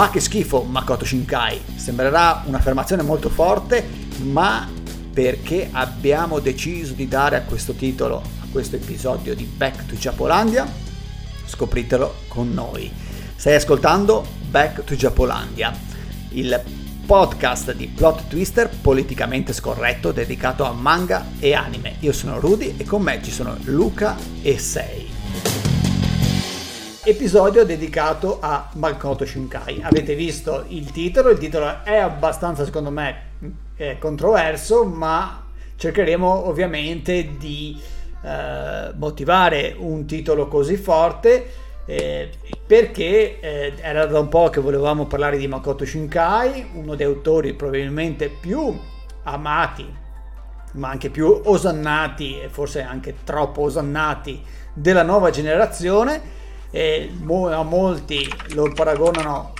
Ma che schifo Makoto Shinkai! Sembrerà un'affermazione molto forte, ma perché abbiamo deciso di dare a questo titolo, a questo episodio di Back to Giapolandia? Scopritelo con noi. Stai ascoltando Back to Giapolandia, il podcast di Plot Twister politicamente scorretto dedicato a manga e anime. Io sono Rudy e con me ci sono Luca e Sei. Episodio dedicato a Makoto Shinkai. Avete visto il titolo, il titolo è abbastanza secondo me controverso, ma cercheremo ovviamente di eh, motivare un titolo così forte eh, perché eh, era da un po' che volevamo parlare di Makoto Shinkai, uno dei autori probabilmente più amati, ma anche più osannati e forse anche troppo osannati della nuova generazione. E a molti lo paragonano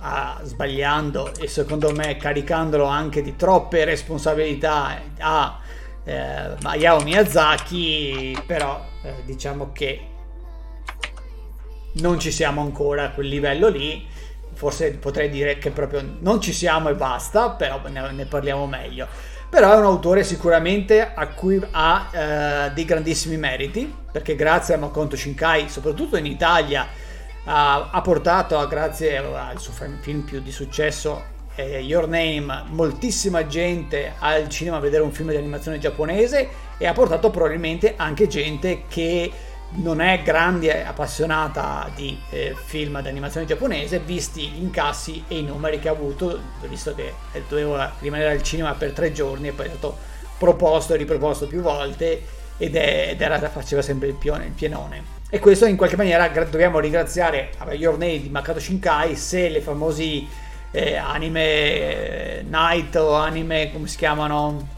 a, sbagliando e secondo me caricandolo anche di troppe responsabilità a eh, Hayao Miyazaki, però eh, diciamo che non ci siamo ancora a quel livello lì. Forse potrei dire che proprio non ci siamo e basta, però ne, ne parliamo meglio. Però è un autore sicuramente a cui ha eh, dei grandissimi meriti, perché grazie a Makoto Shinkai, soprattutto in Italia, ha, ha portato, grazie al suo film più di successo, eh, Your Name, moltissima gente al cinema a vedere un film di animazione giapponese e ha portato probabilmente anche gente che non è grande appassionata di eh, film di animazione giapponese, visti gli incassi e i numeri che ha avuto, visto che doveva rimanere al cinema per tre giorni e poi è stato proposto e riproposto più volte ed, è, ed era, faceva sempre il, pione, il pienone. E questo in qualche maniera dobbiamo ringraziare a Your Name di Makoto Shinkai se le famosi eh, anime eh, night o anime come si chiamano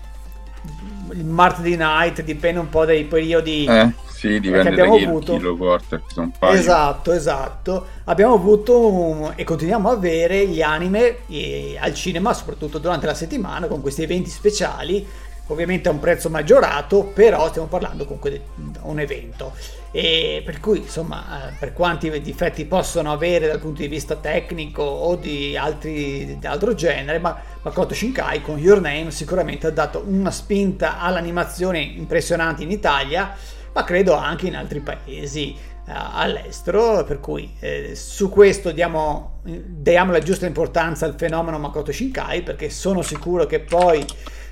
il martedì night dipende un po' dai periodi eh sì, dipende abbiamo da avuto. Kilo Quarter, sono paio. Esatto, esatto. Abbiamo avuto e continuiamo a avere gli anime e, al cinema, soprattutto durante la settimana, con questi eventi speciali. Ovviamente a un prezzo maggiorato, però stiamo parlando comunque di un evento. E per cui, insomma, eh, per quanti difetti possono avere dal punto di vista tecnico o di, altri, di altro genere, ma Makoto Shinkai con Your Name sicuramente ha dato una spinta all'animazione impressionante in Italia ma credo anche in altri paesi eh, all'estero, per cui eh, su questo diamo, diamo, la giusta importanza al fenomeno Makoto Shinkai, perché sono sicuro che poi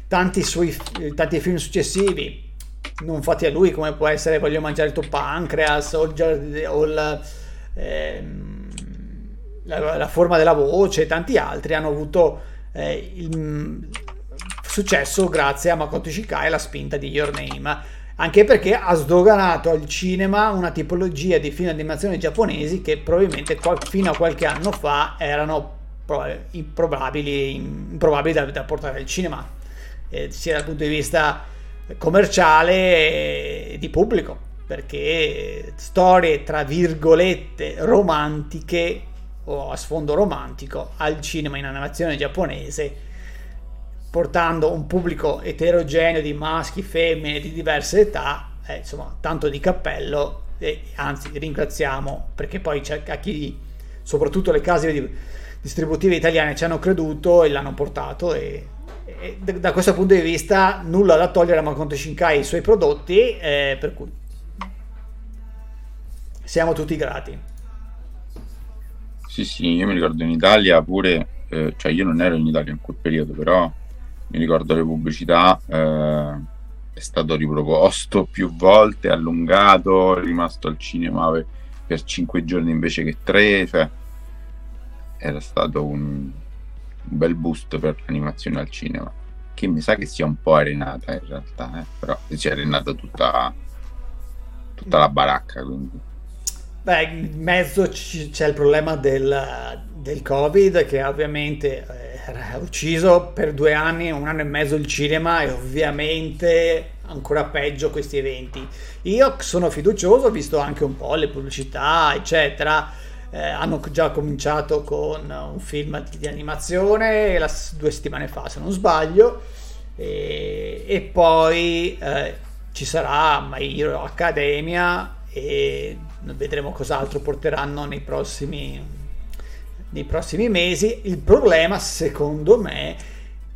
tanti, suoi, tanti film successivi non fatti a lui, come può essere Voglio mangiare il tuo pancreas o, o la, ehm, la, la, forma della voce tanti altri hanno avuto eh, il successo grazie a Makoto Shinkai e la spinta di Your Name. Anche perché ha sdoganato al cinema una tipologia di film d'animazione giapponesi che probabilmente fino a qualche anno fa erano improbabili, improbabili da, da portare al cinema, eh, sia dal punto di vista commerciale e di pubblico, perché storie tra virgolette romantiche o a sfondo romantico al cinema in animazione giapponese portando un pubblico eterogeneo di maschi, femmine di diverse età, eh, insomma, tanto di cappello e anzi ringraziamo perché poi c'è a chi, soprattutto le case distributive italiane ci hanno creduto e l'hanno portato e, da questo punto di vista nulla da togliere a Makoto Shinkai e i suoi prodotti, eh, per cui siamo tutti grati. Sì, sì, io mi ricordo in Italia pure, eh, cioè io non ero in Italia in quel periodo, però mi ricordo le pubblicità, eh, è stato riproposto più volte, allungato, è rimasto al cinema per, per 5 giorni invece che 3, cioè era stato un, un bel boost per l'animazione al cinema, che mi sa che sia un po' arenata in realtà, eh, però si è arenata tutta, tutta la baracca. Quindi. Beh, in mezzo c- c'è il problema del, del Covid che ovviamente ha ucciso per due anni, un anno e mezzo il cinema e ovviamente ancora peggio questi eventi. Io sono fiducioso, ho visto anche un po' le pubblicità, eccetera. Eh, hanno già cominciato con un film di animazione la, due settimane fa, se non sbaglio, e, e poi eh, ci sarà My Hero Academia e vedremo cos'altro porteranno nei prossimi nei prossimi mesi. Il problema, secondo me,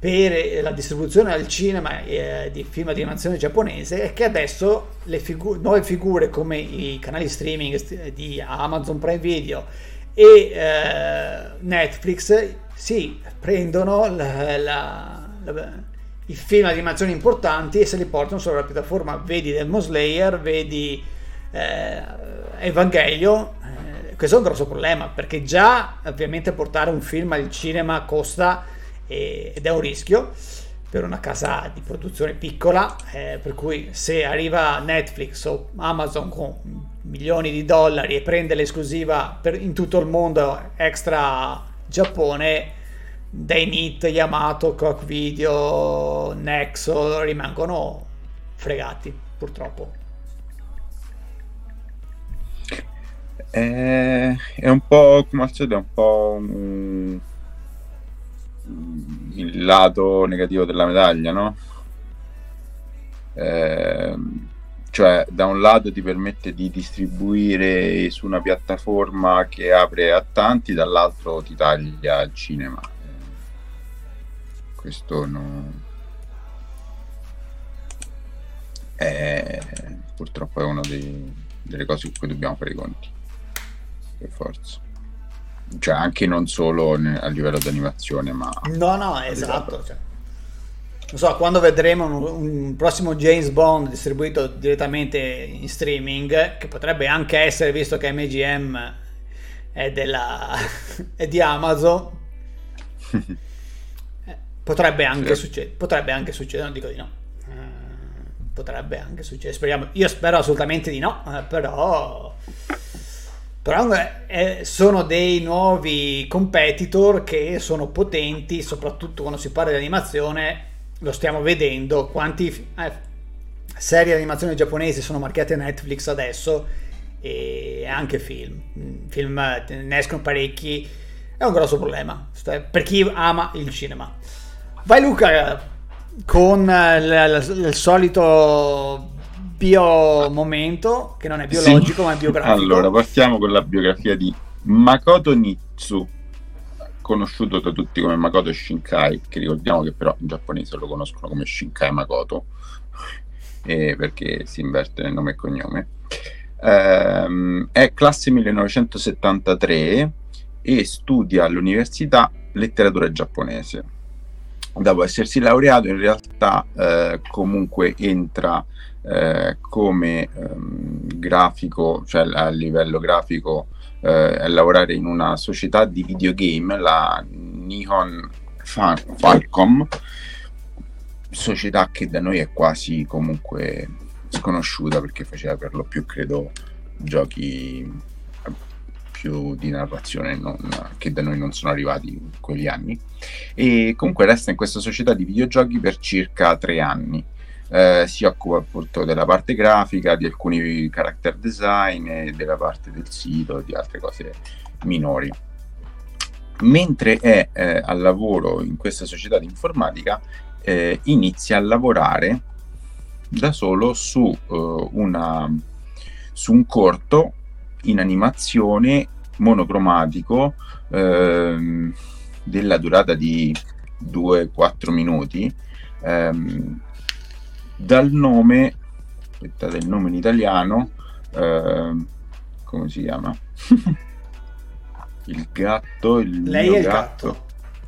per la distribuzione al cinema eh, di film di animazione giapponese è che adesso figu- nuove figure come i canali streaming di Amazon Prime Video e eh, Netflix si prendono la, la, la, i film di animazione importanti e se li portano sulla piattaforma. Vedi Demon Slayer vedi eh, Evangelio eh, questo è un grosso problema perché già ovviamente portare un film al cinema costa ed è un rischio per una casa di produzione piccola, eh, per cui se arriva Netflix o Amazon con milioni di dollari e prende l'esclusiva per, in tutto il mondo extra Giappone, Dainit, Yamato, Cock Video, Nexo rimangono fregati purtroppo. È, è un po' come al solito, è un po' un il lato negativo della medaglia, no? Eh, cioè, da un lato ti permette di distribuire su una piattaforma che apre a tanti, dall'altro ti taglia il cinema. questo no... è, purtroppo è una delle cose su cui dobbiamo fare i conti. Per forza cioè anche non solo a livello di animazione, ma... No, no, esatto. Cioè, non so, quando vedremo un, un, prossimo James Bond distribuito direttamente in streaming, che potrebbe anche essere, visto che MGM è, della, è di Amazon, potrebbe anche, sì. succedere, potrebbe anche succedere, non dico di no. Eh, potrebbe anche succedere, speriamo. Io spero assolutamente di no, eh, però però eh, sono dei nuovi competitor che sono potenti, soprattutto quando si parla di animazione, lo stiamo vedendo, quanti eh, serie di animazione giapponesi sono marchiate Netflix adesso e anche film. Mm, film ne escono parecchi, è un grosso problema per chi ama il cinema. Vai Luca con il, il solito bio momento, che non è biologico sì. ma è biografico. Allora, partiamo con la biografia di Makoto Nitsu, conosciuto da tutti come Makoto Shinkai, che ricordiamo che però in giapponese lo conoscono come Shinkai Makoto, eh, perché si inverte nel nome e cognome. Eh, è classe 1973 e studia all'università letteratura giapponese. Dopo essersi laureato, in realtà eh, comunque entra eh, come ehm, grafico, cioè a livello grafico, eh, lavorare in una società di videogame, la Nihon Falcom, società che da noi è quasi comunque sconosciuta perché faceva per lo più, credo, giochi più di narrazione non, che da noi non sono arrivati in quegli anni. E comunque resta in questa società di videogiochi per circa tre anni eh, si occupa appunto della parte grafica, di alcuni character design della parte del sito e di altre cose minori. Mentre è eh, al lavoro in questa società di informatica, eh, inizia a lavorare da solo su, uh, una, su un corto in animazione monocromatico ehm, della durata di 2-4 minuti ehm, dal nome, aspettate il nome in italiano, eh, come si chiama? il gatto, il Lei è il gatto. gatto.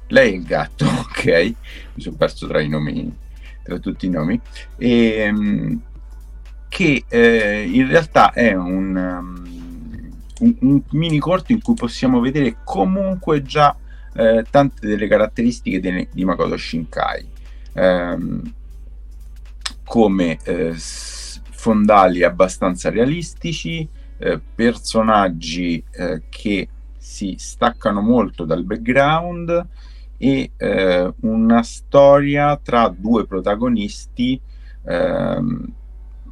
Lei è il gatto, ok, mi sono perso tra i nomi, tra tutti i nomi, e, ehm, che eh, in realtà è un, um, un, un, mini corto in cui possiamo vedere comunque già eh, tante delle caratteristiche de, di Makoto Shinkai. Um, come eh, fondali abbastanza realistici, eh, personaggi eh, che si staccano molto dal background e eh, una storia tra due protagonisti, ehm,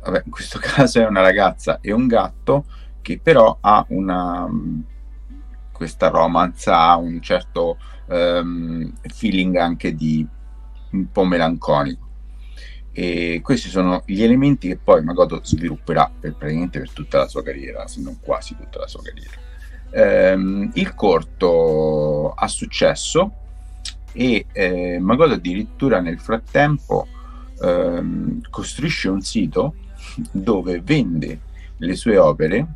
vabbè, in questo caso è una ragazza e un gatto, che però ha una questa romance ha un certo um, feeling anche di un po' melanconico e questi sono gli elementi che poi Makoto svilupperà per, praticamente per tutta la sua carriera, se non quasi tutta la sua carriera. Ehm, il corto ha successo e eh, Magoto addirittura nel frattempo ehm, costruisce un sito dove vende le sue opere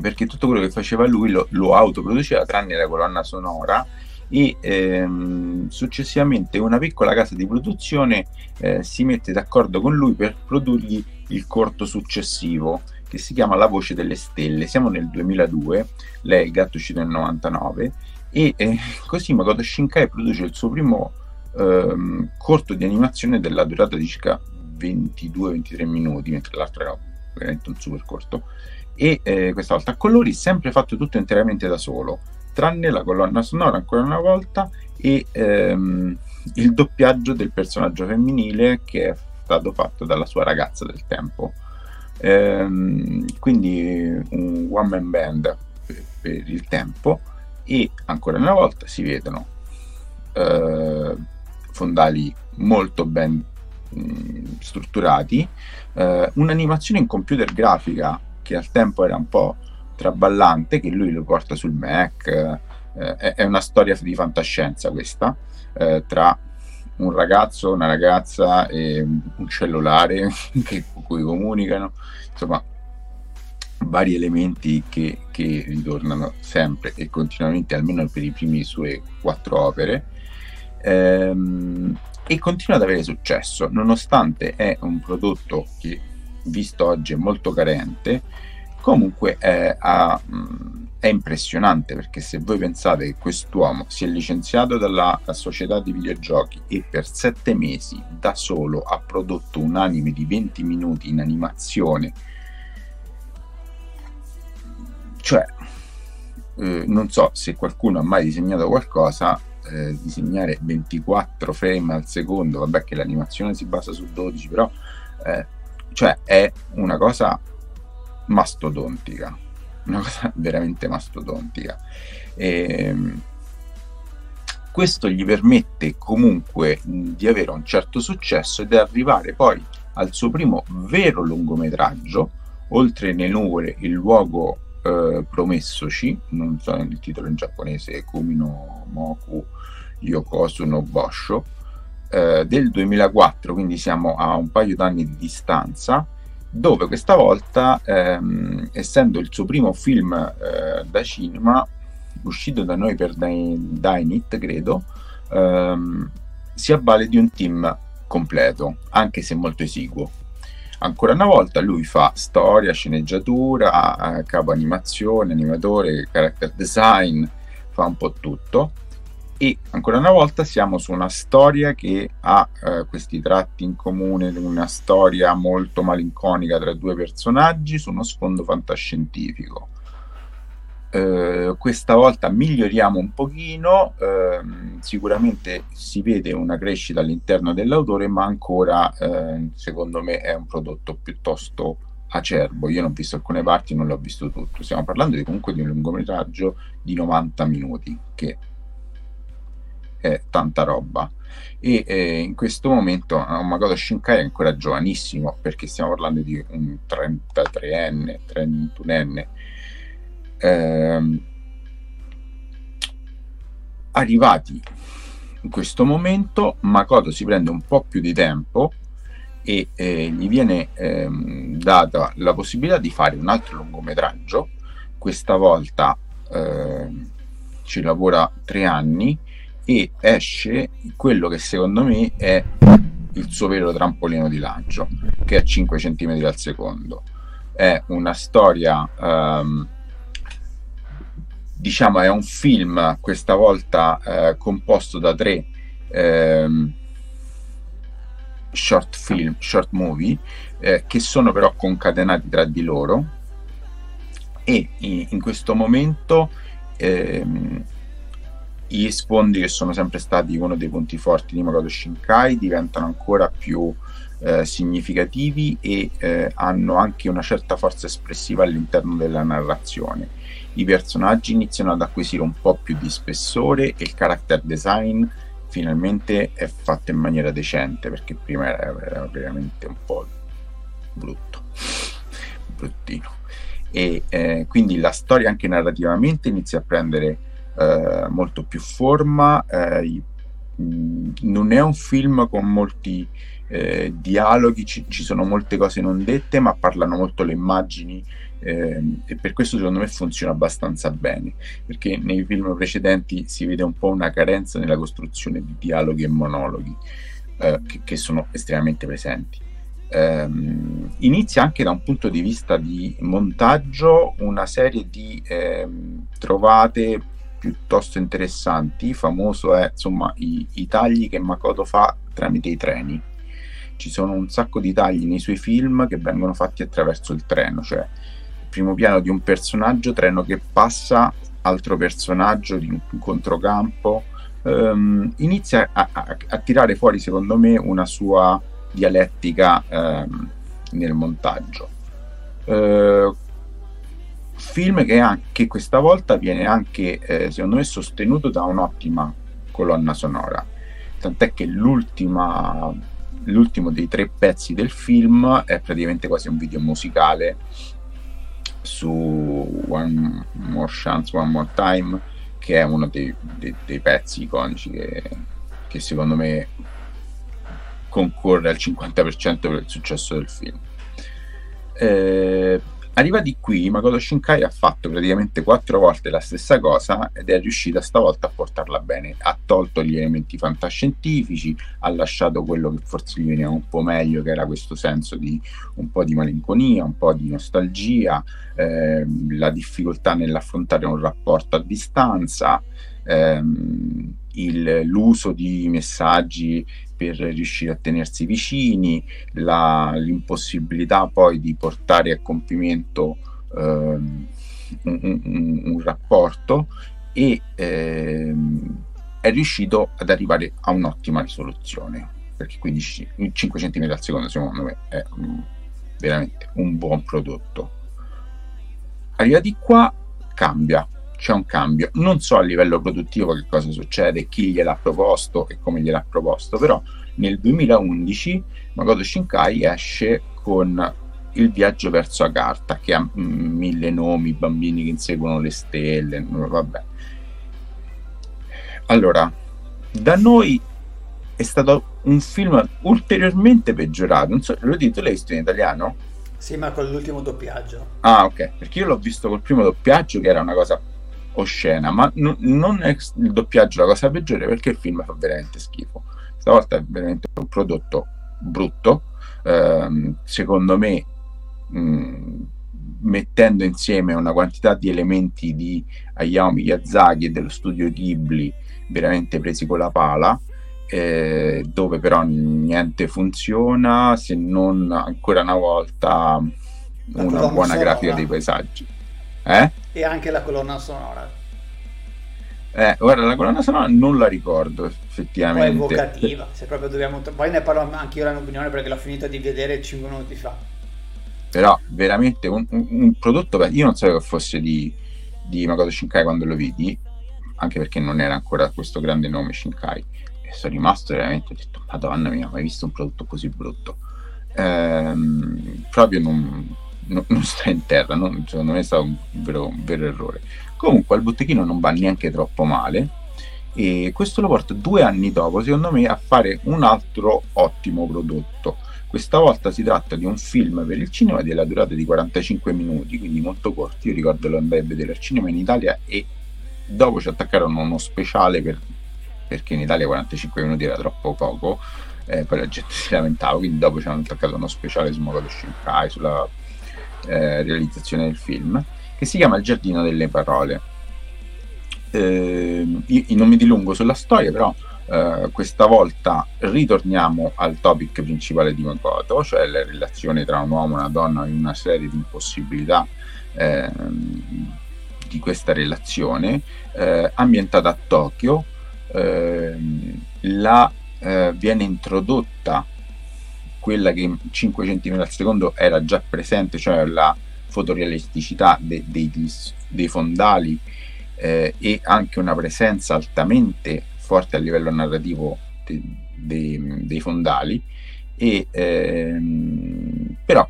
perché tutto quello che faceva lui lo, lo autoproduceva tranne la colonna sonora e ehm, successivamente una piccola casa di produzione eh, si mette d'accordo con lui per produrgli il corto successivo che si chiama La voce delle stelle. Siamo nel 2002, lei il gatto uscito nel 99 e eh, così Makoto Shinkai produce il suo primo ehm, corto di animazione della durata di circa 22-23 minuti, mentre l'altro era veramente un super corto. E eh, questa volta a colori, sempre fatto tutto interamente da solo, tranne la colonna sonora ancora una volta e ehm, il doppiaggio del personaggio femminile che è stato fatto dalla sua ragazza del tempo. Ehm, quindi un one man band per, per, il tempo e ancora una volta si vedono eh, fondali molto ben mh, strutturati, eh, un'animazione in computer grafica che al tempo era un po' traballante, che lui lo porta sul Mac, eh, è una storia di fantascienza questa, eh, tra un ragazzo, una ragazza e un cellulare che, con cui comunicano, insomma vari elementi che, che, ritornano sempre e continuamente, almeno per i primi suoi quattro opere, ehm, e continua ad avere successo, nonostante è un prodotto che, visto oggi, è molto carente, comunque è, ha, è impressionante perché se voi pensate che quest'uomo si è licenziato dalla società di videogiochi e per sette mesi da solo ha prodotto un anime di 20 minuti in animazione, cioè eh, non so se qualcuno ha mai disegnato qualcosa, eh, disegnare 24 frame al secondo, vabbè che l'animazione si basa su 12, però eh, cioè è una cosa mastodontica una cosa veramente mastodontica. E, ehm, questo gli permette comunque di avere un certo successo ed arrivare poi al suo primo vero lungometraggio, oltre le nuvole, il luogo eh, promessoci, non so il titolo in giapponese, Kumino Moku Yokosu no Bosho, eh, del 2004, quindi siamo a un paio d'anni di distanza, dove questa volta, ehm, essendo il suo primo film eh, da cinema, uscito da noi per Dynit, credo, ehm, si avvale di un team completo, anche se molto esiguo. Ancora una volta lui fa storia, sceneggiatura, eh, capo animazione, animatore, character design, fa un po' tutto e ancora una volta siamo su una storia che ha eh, questi tratti in comune, una storia molto malinconica tra due personaggi su uno sfondo fantascientifico. Eh, questa volta miglioriamo un pochino, eh, sicuramente si vede una crescita all'interno dell'autore, ma ancora eh, secondo me è un prodotto piuttosto acerbo. Io non ho visto alcune parti, non l'ho visto tutto. Stiamo parlando di, comunque di un lungometraggio di 90 minuti che è tanta roba. E eh, in questo momento Makoto Shinkai è ancora giovanissimo perché stiamo parlando di un 33enne, 31enne. Eh, arrivati in questo momento, Makoto si prende un po' più di tempo e eh, gli viene ehm, data la possibilità di fare un altro lungometraggio. Questa volta eh, ci lavora tre anni e esce quello che secondo me è il suo vero trampolino di lancio, che è 5 cm al secondo. È una storia, um, diciamo, è un film questa volta uh, composto da tre um, short film, short movie, eh, che sono però concatenati tra di loro e in, in questo momento ehm, gli sfondi che sono sempre stati uno dei punti forti di Makoto Shinkai diventano ancora più eh, significativi e eh, hanno anche una certa forza espressiva all'interno della narrazione. I personaggi iniziano ad acquisire un po' più di spessore e il character design finalmente è fatto in maniera decente perché prima era, era veramente un po' brutto, bruttino. e eh, quindi la storia anche narrativamente inizia a prendere eh, molto più forma. Eh, non è un film con molti eh, dialoghi, ci, ci, sono molte cose non dette, ma parlano molto le immagini eh, e per questo secondo me funziona abbastanza bene, perché nei film precedenti si vede un po' una carenza nella costruzione di dialoghi e monologhi eh, che, che, sono estremamente presenti. Um, inizia anche da un punto di vista di montaggio una serie di um, trovate piuttosto interessanti. Famoso è insomma i, i, tagli che Makoto fa tramite i treni. Ci sono un sacco di tagli nei suoi film che vengono fatti attraverso il treno, cioè il primo piano di un personaggio, treno che passa, altro personaggio di un controcampo. Um, inizia a, a, a tirare fuori, secondo me, una sua dialettica ehm, nel montaggio. Eh, film che, anche questa volta viene anche, eh, secondo me, sostenuto da un'ottima colonna sonora. Tant'è che l'ultima, l'ultimo dei tre pezzi del film è praticamente quasi un video musicale su One More Chance, One More Time, che è uno dei, dei, dei pezzi iconici che, che secondo me concorre al 50% per il successo del film. Eh, arrivati qui, Makoto Shinkai ha fatto praticamente quattro volte la stessa cosa ed è riuscita stavolta a portarla bene. Ha tolto gli elementi fantascientifici, ha lasciato quello che forse gli veniva un po' meglio, che era questo senso di un po' di malinconia, un po' di nostalgia, eh, la difficoltà nell'affrontare un rapporto a distanza. Ehm, il, l'uso di messaggi per riuscire a tenersi vicini, la, l'impossibilità poi di portare a compimento ehm, un, un, un, rapporto e ehm, è riuscito ad arrivare a un'ottima risoluzione. Perché 15, 5 cm al secondo secondo me è um, veramente un buon prodotto. Arrivati qua cambia c'è un cambio. Non so a livello produttivo che cosa succede, chi gliel'ha proposto e come gliel'ha proposto, però nel 2011 Makoto Shinkai esce con il viaggio verso Agartha, che ha mille nomi, bambini che inseguono le stelle, vabbè. Allora, da noi è stato un film ulteriormente peggiorato. Non so, lo dite, l'hai visto in italiano? Sì, ma con l'ultimo doppiaggio. Ah, ok, perché io l'ho visto col primo doppiaggio, che era una cosa oscena, ma n- non è il doppiaggio la cosa peggiore perché il film fa veramente schifo. Stavolta è veramente un prodotto brutto, ehm, secondo me mh, mettendo insieme una quantità di elementi di Hayao Miyazaki e dello studio Ghibli veramente presi con la pala, eh, dove però niente funziona se non ancora una volta una buona grafica dei paesaggi. Eh? E anche la colonna sonora. Eh, guarda, la colonna sonora non la ricordo effettivamente. Poi evocativa, se proprio dobbiamo... Poi ne parlo anche io la mia opinione perché l'ho finita di vedere 5 minuti fa. Però veramente un, un, un prodotto... Io non sapevo che fosse di, di Makoto Shinkai quando lo vidi, anche perché non era ancora questo grande nome Shinkai. E sono rimasto veramente, ho detto, madonna mia, mai visto un prodotto così brutto. Ehm, proprio non no, non sta in terra, non, secondo me è stato un vero, un vero errore. Comunque al botteghino non va neanche troppo male e questo lo porta due anni dopo, secondo me, a fare un altro ottimo prodotto. Questa volta si tratta di un film per il cinema della durata di 45 minuti, quindi molto corto. Io ricordo lo andai a vedere al cinema in Italia e dopo ci attaccarono uno speciale per, perché in Italia 45 minuti era troppo poco. Eh, poi la gente si lamentava, quindi dopo ci hanno attaccato uno speciale su Moto Shinkai, sulla eh, realizzazione del film, che si chiama Il giardino delle parole. Eh, io, non mi dilungo sulla storia, però eh, questa volta ritorniamo al topic principale di Makoto, cioè la relazione tra un uomo e una donna in una serie di impossibilità ehm, di questa relazione, eh, ambientata a Tokyo. Ehm, la, eh, viene introdotta quella che 5 cm al secondo era già presente, cioè la fotorealisticità de, de, de, dei fondali eh, e anche una presenza altamente forte a livello narrativo dei fondali, e, ehm, però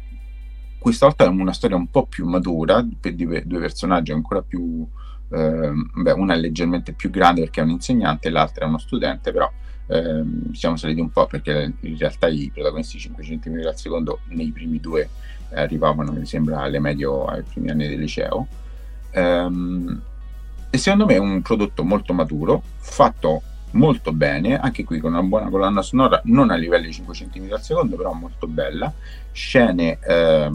questa volta è una storia un po' più matura per due, due personaggi ancora più eh, beh, una è leggermente più grande perché è un insegnante l'altra è uno studente però ehm, siamo saliti un po' perché in realtà i protagonisti 5 cm al secondo nei primi due arrivavano mi sembra alle medio ai primi anni del liceo. Ehm, e secondo me è un prodotto molto maturo fatto molto bene, anche qui con una buona colonna sonora, non a livello di 5 cm al secondo, però molto bella, scene eh,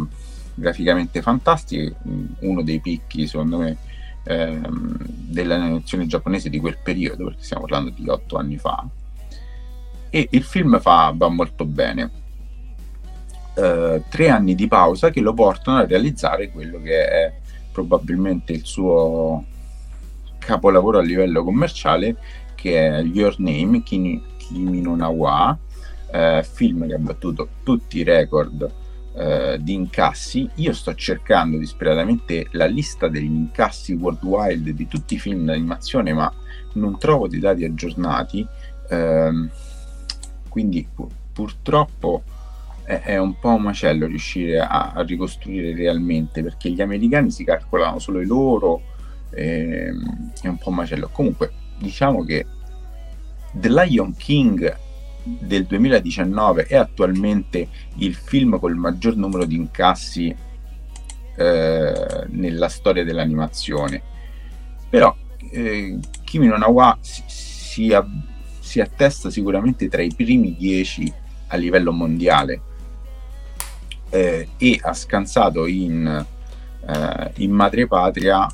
graficamente fantastiche, uno dei picchi secondo me eh, dell'animazione giapponese di quel periodo, perché stiamo parlando di 8 anni fa, e il film fa, va molto bene. Uh, tre anni di pausa che lo portano a realizzare quello che è probabilmente il suo capolavoro a livello commerciale che è Your Name, Kimi, Kimi no Nawa, eh, film che ha battuto tutti i record eh, di incassi. Io sto cercando disperatamente la lista degli incassi worldwide di tutti i film d'animazione, ma non trovo dei dati aggiornati. Quindi pu- purtroppo è, è, un po' un macello riuscire a, a, ricostruire realmente perché gli americani si calcolano solo i loro. Ehm, è un po' un macello. Comunque, diciamo che The Lion King del 2019 è attualmente il film con il maggior numero di incassi eh, nella storia dell'animazione. Però eh, Kimi no Nawa si, si, si, attesta sicuramente tra i primi dieci a livello mondiale eh, e ha scansato in, eh, in madrepatria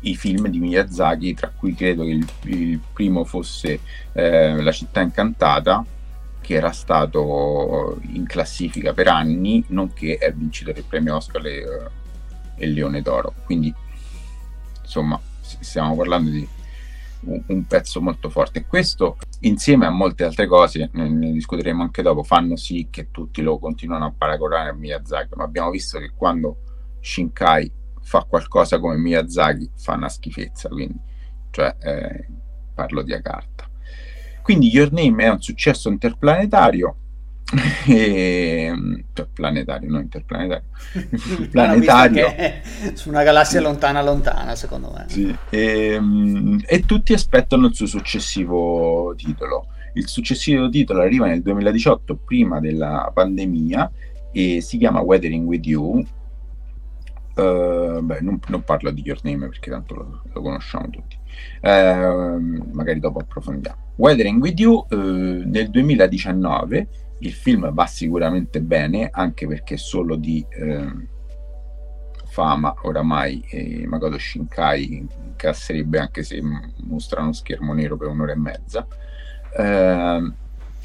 i film di Miyazaki, tra cui credo che il, il primo fosse eh, La città incantata, che era stato in classifica per anni, nonché è vincitore del premio Oscar e, uh, e Leone d'Oro. Quindi, insomma, stiamo parlando di un, pezzo molto forte. Questo, insieme a molte altre cose, ne, ne, discuteremo anche dopo, fanno sì che tutti lo continuano a paragonare a Miyazaki, ma abbiamo visto che quando Shinkai fa qualcosa come Miyazaki fa una schifezza, quindi cioè eh, parlo di a carta. Quindi Your Name è un successo interplanetario. E, cioè, planetario, non interplanetario, planetario su una galassia lontana, lontana, secondo me. Sì, e, ehm, e tutti aspettano il suo successivo titolo. Il successivo titolo arriva nel 2018, prima della pandemia, e si chiama Weathering with You Uh, beh, non, non, parlo di Your Name perché tanto lo, lo conosciamo tutti. Uh, magari dopo approfondiamo. Weathering with You uh, nel 2019 il film va sicuramente bene anche perché solo di ehm, fama oramai eh, Makoto Shinkai incasserebbe anche se mostra uno schermo nero per un'ora e mezza. Ehm,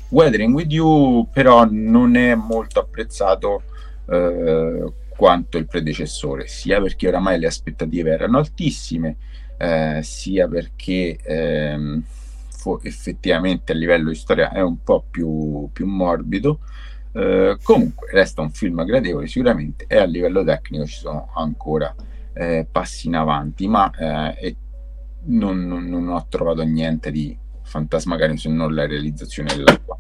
Weathering with You però non è molto apprezzato eh, quanto il predecessore, sia perché oramai le aspettative erano altissime, eh, sia perché ehm, fu, effettivamente a livello di storia è un po' più, più morbido. Eh, comunque resta un film gradevole sicuramente e a livello tecnico ci sono ancora eh, passi in avanti, ma eh, non, non, non, ho trovato niente di fantasmagorico se non la realizzazione dell'acqua.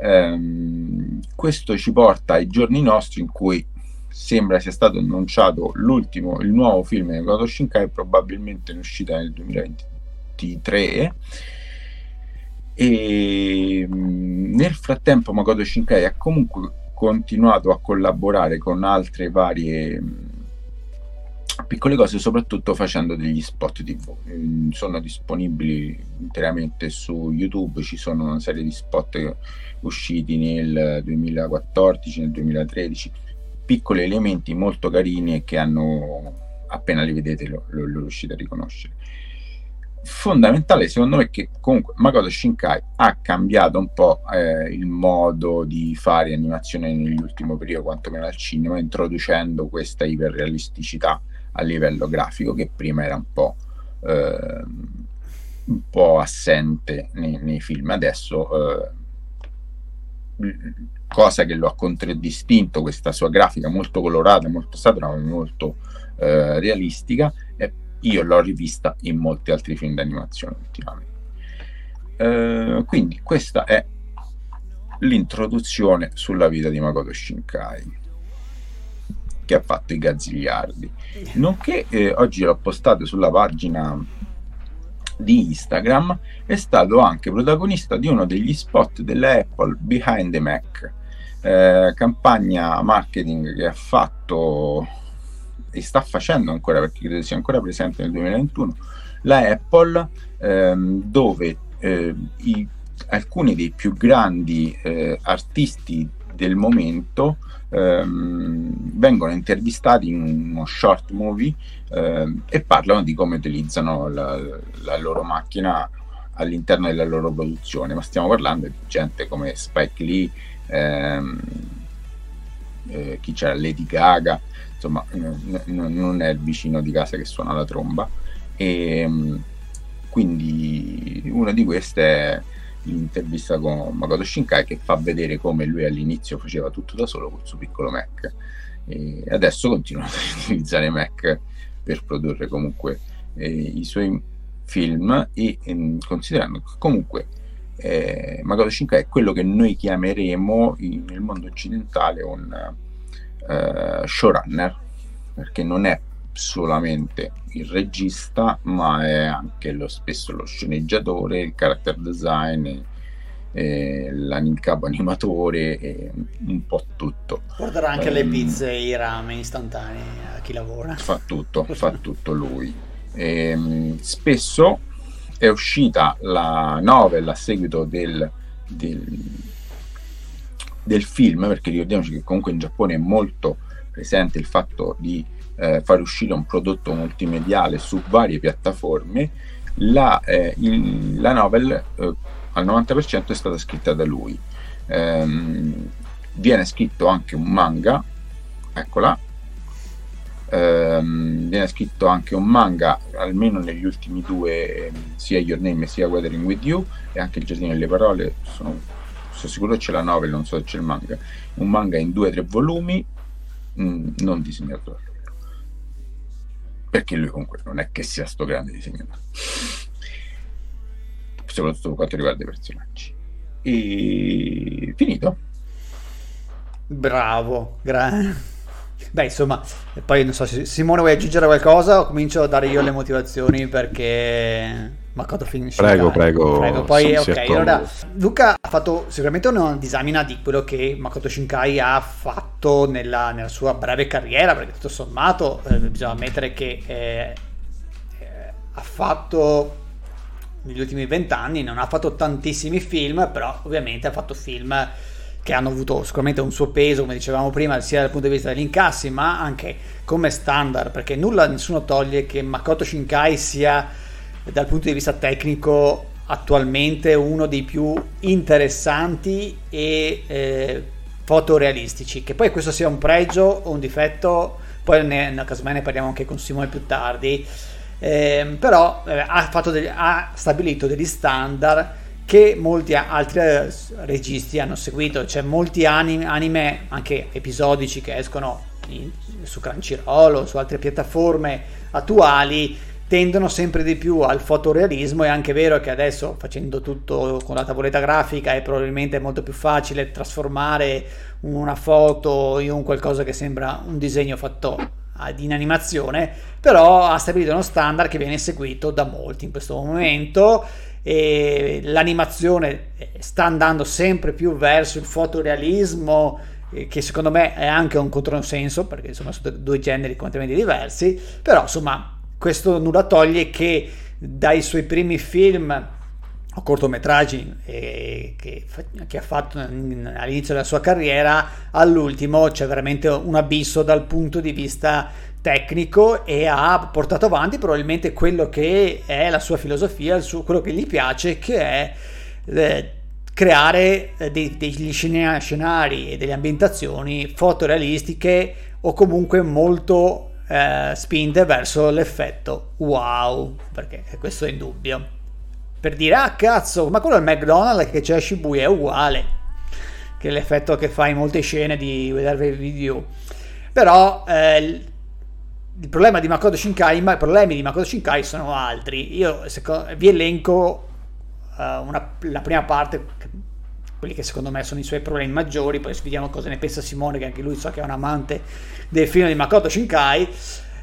Um, questo ci porta ai giorni nostri in cui sembra sia stato annunciato l'ultimo, il nuovo film di Makoto Shinkai, probabilmente in uscita nel 2023. E mm, nel frattempo Makoto Shinkai ha comunque continuato a collaborare con altre varie mm, piccole cose, soprattutto facendo degli spot TV. Mm, sono disponibili interamente su YouTube, ci sono una serie di spot usciti nel 2014, nel 2013 piccoli elementi molto carini e che hanno, appena li vedete, lo, lo, lo riuscite a riconoscere. Fondamentale secondo me è che comunque Makoto Shinkai ha cambiato un po' eh, il modo di fare animazione nell'ultimo periodo, quantomeno al cinema, introducendo questa iperrealisticità a livello grafico che prima era un po', eh, un po assente nei, nei film. Adesso eh, cosa che lo ha contraddistinto, questa sua grafica molto colorata, molto satura, molto eh, realistica, e io l'ho rivista in molti altri film d'animazione ultimamente. Eh, quindi questa è l'introduzione sulla vita di Makoto Shinkai. che ha fatto i Gazzigliardi. Nonché eh, oggi l'ho postato sulla pagina di Instagram, è stato anche protagonista di uno degli spot della Apple Behind the Mac, eh, campagna marketing che ha fatto e sta facendo ancora, perché credo sia ancora presente nel 2021, la Apple, ehm, dove eh, i, alcuni dei più grandi eh, artisti del momento ehm, vengono intervistati in uno short movie ehm, e parlano di come utilizzano la, la, loro macchina all'interno della loro produzione, ma stiamo parlando di gente come Spike Lee, ehm, eh, chi c'era, Lady Gaga, insomma n- n- non è il vicino di casa che suona la tromba. E ehm, quindi una di queste è l'intervista con Makoto Shinkai che fa vedere come lui all'inizio faceva tutto da solo col suo piccolo Mac. E adesso continua ad utilizzare Mac per produrre comunque eh, i suoi film e ehm, considerando che comunque eh, Makoto Shinkai è quello che noi chiameremo in, nel mondo occidentale un uh, showrunner perché non è solamente il regista, ma è anche lo, spesso lo sceneggiatore, il character design, eh, il capo animatore, e un po' tutto. Guarderà anche um, le ehm, pizze e i ramen istantanei a chi lavora. Fa tutto, fa tutto lui. E, um, spesso è uscita la novel a seguito del, del, del film, perché ricordiamoci che comunque in Giappone è molto presente il fatto di eh, fare uscire un prodotto multimediale su varie piattaforme, la, eh, il, la novel eh, al 90% è stata scritta da lui. Ehm, viene scritto anche un manga, eccola, ehm, viene scritto anche un manga, almeno negli ultimi due, sia Your Name sia Weathering With You, e anche Il Giardino delle Parole, sono, sono sicuro c'è la novel, non so se c'è il manga, un manga in due o tre volumi, mh, mm, non disegnato perché lui comunque non è che sia sto grande disegnatore soprattutto per quanto riguarda i personaggi. E finito. Bravo gra- beh insomma poi non so se Simone vuoi aggiungere qualcosa? O comincio a dare io le motivazioni perché Makoto finisce prego prego prego poi ok allora Luca ha fatto sicuramente una disamina di quello che Makoto Shinkai ha fatto nella, nella sua breve carriera perché tutto sommato eh, bisogna ammettere che eh, eh, ha fatto negli ultimi vent'anni non ha fatto tantissimi film però ovviamente ha fatto film che hanno avuto sicuramente un suo peso, come dicevamo prima, sia dal punto di vista degli incassi, ma anche come standard, perché nulla, nessuno toglie che Makoto Shinkai sia dal punto di vista tecnico attualmente uno dei più interessanti e eh, fotorealistici. Che poi questo sia un pregio o un difetto, poi ne, casomai ne parliamo anche con Simone più tardi. Eh, però eh, ha, degli, ha, stabilito degli standard che molti altri eh, registi hanno seguito. C'è molti anime, anime anche episodici che escono in, su Crunchyroll o su altre piattaforme attuali tendono sempre di più al fotorealismo. È anche vero che adesso facendo tutto con la tavoletta grafica è probabilmente molto più facile trasformare una foto in un qualcosa che sembra un disegno fatto in animazione, però ha stabilito uno standard che viene seguito da molti in questo momento e l'animazione sta andando sempre più verso il fotorealismo che secondo me è anche un controsenso perché insomma sono due generi completamente diversi però insomma questo nulla toglie che dai suoi primi film o cortometraggi eh, che, che, ha fatto all'inizio della sua carriera all'ultimo c'è veramente un abisso dal punto di vista tecnico e ha portato avanti probabilmente quello che è la sua filosofia, suo, quello che gli piace, che è eh, creare eh, dei, degli scenari e delle ambientazioni fotorealistiche o comunque molto eh, spinte verso l'effetto wow, perché questo è indubbio. Per dire, ah cazzo, ma quello è il McDonald's che c'è a Shibuya è uguale che l'effetto che fa in molte scene di vedere video. Però eh, il problema di Makoto Shinkai, ma i problemi di Makoto Shinkai sono altri. Io secondo, vi elenco uh, una, la prima parte quelli che secondo me sono i suoi problemi maggiori, poi vediamo cosa ne pensa Simone, che anche lui so che è un amante del film di Makoto Shinkai.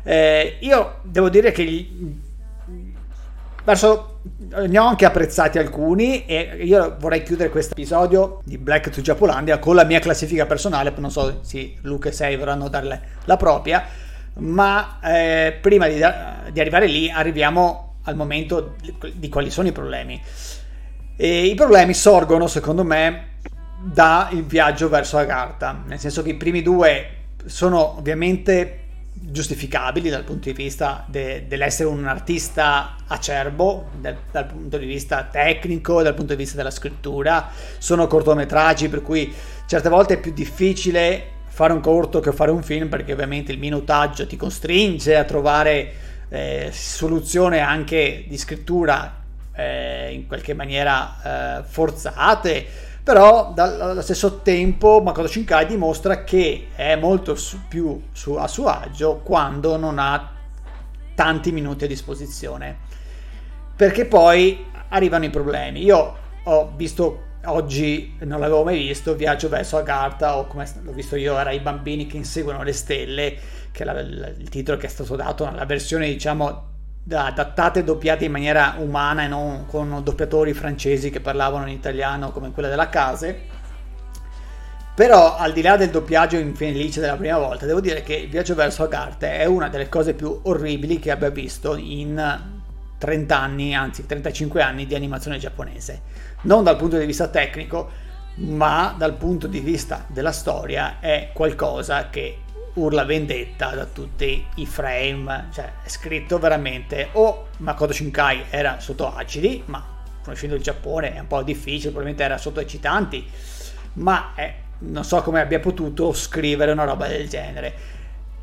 Eh, io devo dire che gli, verso, ne ho anche apprezzati alcuni e io vorrei chiudere questo episodio di Black to Japolandia con la mia classifica personale, non so se Luca e Sei vorranno darle la propria, ma eh, prima di, di arrivare lì arriviamo al momento di quali sono i problemi. E I problemi sorgono, secondo me, dal viaggio verso Agartha, nel senso che i primi due sono ovviamente giustificabili dal punto di vista de- dell'essere un artista acerbo, del- dal punto di vista tecnico, dal punto di vista della scrittura, sono cortometraggi per cui certe volte è più difficile fare un corto che fare un film perché ovviamente il minutaggio ti costringe a trovare eh, soluzioni anche di scrittura eh, in qualche maniera eh, forzate, però allo stesso tempo Makoto Shinkai dimostra che è molto su, più su, a suo agio quando non ha tanti minuti a disposizione, perché poi arrivano i problemi. Io ho visto oggi non l'avevo mai visto, Viaggio verso Agartha o come l'ho visto io era I bambini che inseguono le stelle, che è la, il titolo che è stato dato nella versione diciamo adattate e doppiate in maniera umana e non con doppiatori francesi che parlavano in italiano come quella della Case. Però al di là del doppiaggio in Felice della prima volta, devo dire che il viaggio verso Agartha è una delle cose più orribili che abbia visto in 30 anni, anzi 35 anni di animazione giapponese. Non dal punto di vista tecnico, ma dal punto di vista della storia è qualcosa che urla vendetta da tutti i frame, cioè è scritto veramente o Makoto Shinkai era sotto acidi, ma conoscendo il Giappone è un po' difficile, probabilmente era sotto eccitanti, ma è, non so come abbia potuto scrivere una roba del genere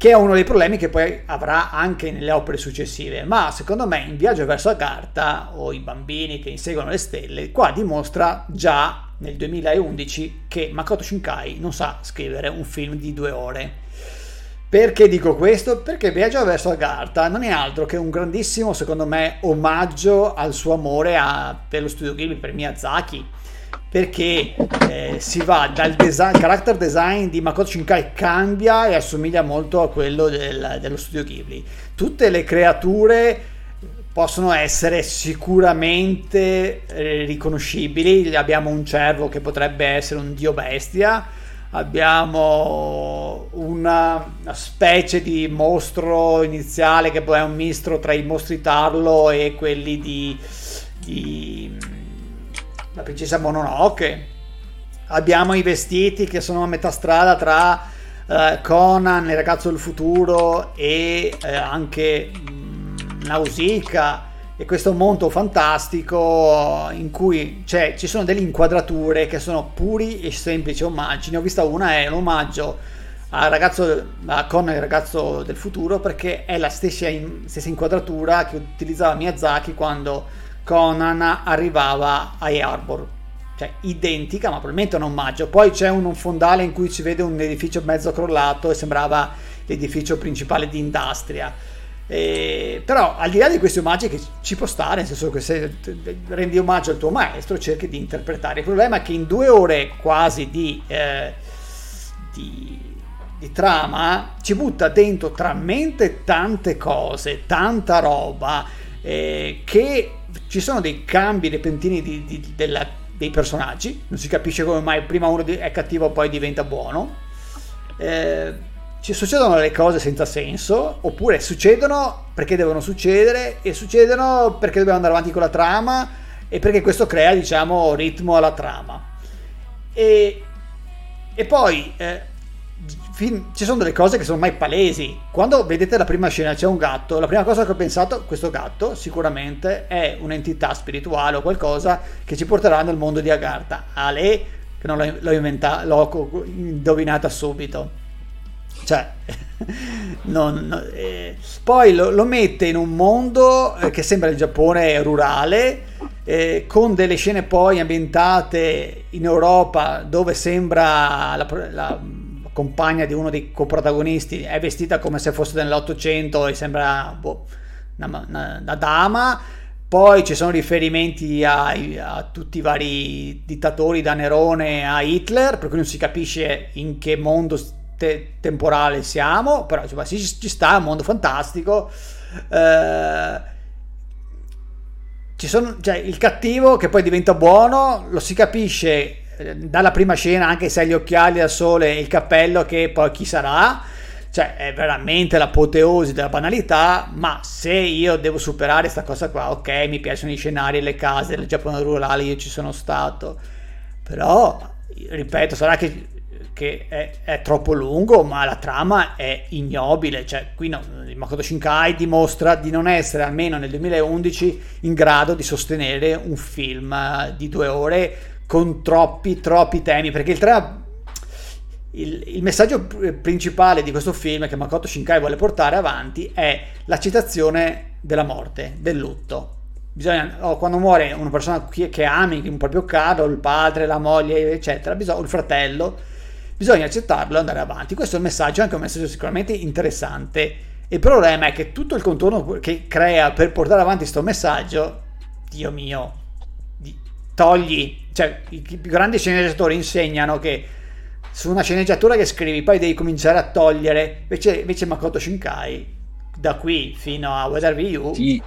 che è uno dei problemi che poi avrà anche nelle opere successive, ma secondo me in Viaggio verso Agartha o i bambini che inseguono le stelle, qua dimostra già nel 2011 che Makoto Shinkai non sa scrivere un film di due ore perché dico questo? Perché Viaggio verso Agartha non è altro che un grandissimo, secondo me, omaggio al suo amore a, per lo studio Ghibli, per Miyazaki. Perché eh, si va dal design, character design di Makoto Shinkai cambia e assomiglia molto a quello del, dello studio Ghibli. Tutte le creature possono essere sicuramente eh, riconoscibili. Abbiamo un cervo che potrebbe essere un dio bestia abbiamo una, specie di mostro iniziale che poi è un mistro tra i mostri Tarlo e quelli di, di la princesa Mononoke abbiamo i vestiti che sono a metà strada tra uh, Conan, il ragazzo del futuro e uh, anche um, Nausicaa e questo mondo fantastico in cui cioè, ci sono delle inquadrature che sono puri e semplici omaggi. Ne ho vista una, è un omaggio al ragazzo, a Con il ragazzo del futuro, perché è la stessa, in, stessa inquadratura che utilizzava Miyazaki quando Conan arrivava a Arbor. Cioè, identica, ma probabilmente un omaggio. Poi c'è un, un fondale in cui si vede un edificio mezzo crollato e sembrava l'edificio principale di Industria eh, però al di là di questi omaggi che ci può stare, nel senso che se rendi omaggio al tuo maestro cerchi di interpretare. Il problema è che in due ore quasi di, eh, di, di trama ci butta dentro talmente tante cose, tanta roba, eh, che ci sono dei cambi repentini di, di, della, dei personaggi, non si capisce come mai prima uno è cattivo poi diventa buono. Eh, ci succedono le cose senza senso, oppure succedono perché devono succedere e succedono perché dobbiamo andare avanti con la trama e perché questo crea, diciamo, ritmo alla trama. E, e poi eh, fin, ci sono delle cose che sono mai palesi. Quando vedete la prima scena c'è un gatto, la prima cosa che ho pensato, questo gatto sicuramente è un'entità spirituale o qualcosa che ci porterà nel mondo di Agartha. Ale, che non l'ho, l'ho inventata, l'ho indovinata subito cioè, non, non, eh, poi lo, lo, mette in un mondo eh, che sembra il Giappone rurale, eh, con delle scene poi ambientate in Europa dove sembra la, la compagna di uno dei coprotagonisti è vestita come se fosse nell'Ottocento e sembra boh, una, una, una dama poi ci sono riferimenti a, a, tutti i vari dittatori, da Nerone a Hitler, per cui non si capisce in che mondo te- temporale siamo, però cioè, sì, ci sta, è un mondo fantastico. Eh, ci sono, cioè, il cattivo che poi diventa buono, lo si capisce dalla prima scena, anche se ha gli occhiali al sole e il cappello, che poi chi sarà? Cioè, è veramente l'apoteosi della banalità, ma se io devo superare questa cosa qua, ok, mi piacciono i scenari, le case, il Giappone rurale, io ci sono stato, però, ripeto, sarà che, che è, è, troppo lungo, ma la trama è ignobile, cioè, qui no, Makoto Shinkai dimostra di non essere, almeno nel 2011, in grado di sostenere un film di due ore con troppi, troppi temi, perché il tema il, il, messaggio principale di questo film che Makoto Shinkai vuole portare avanti è l'accettazione della morte, del lutto. Bisogna, oh, quando muore una persona che, ami, un proprio caro, il padre, la moglie, eccetera, bisogna, il fratello, bisogna accettarlo e andare avanti. Questo è il messaggio, anche un messaggio sicuramente interessante. Il problema è che tutto il contorno che crea per portare avanti questo messaggio, Dio mio, togli, cioè i più grandi sceneggiatori insegnano che su una sceneggiatura che scrivi, poi devi cominciare a togliere. Invece, invece Makoto Shinkai, da qui fino a Weather You. Sì,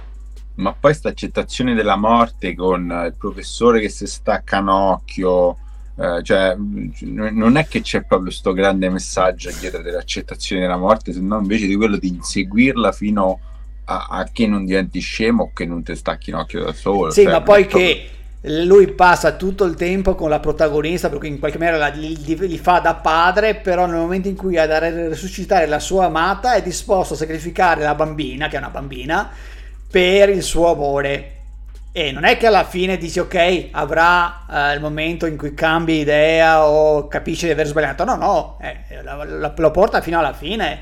ma poi sta accettazione della morte con il professore che si stacca un occhio. Eh, cioè, non è che c'è proprio questo grande messaggio dietro dell'accettazione della morte, se no invece di quello di inseguirla fino a, a che non diventi scemo o che non ti stacchi un occhio da solo. Sì, cioè, ma poi che lui passa tutto il tempo con la protagonista perché in qualche maniera li, li, fa da padre però nel momento in cui ha da resuscitare la sua amata è disposto a sacrificare la bambina che è una bambina per il suo amore. E non è che alla fine dici ok avrà eh, il momento in cui cambi idea o capisce di aver sbagliato. No no eh, lo porta fino alla fine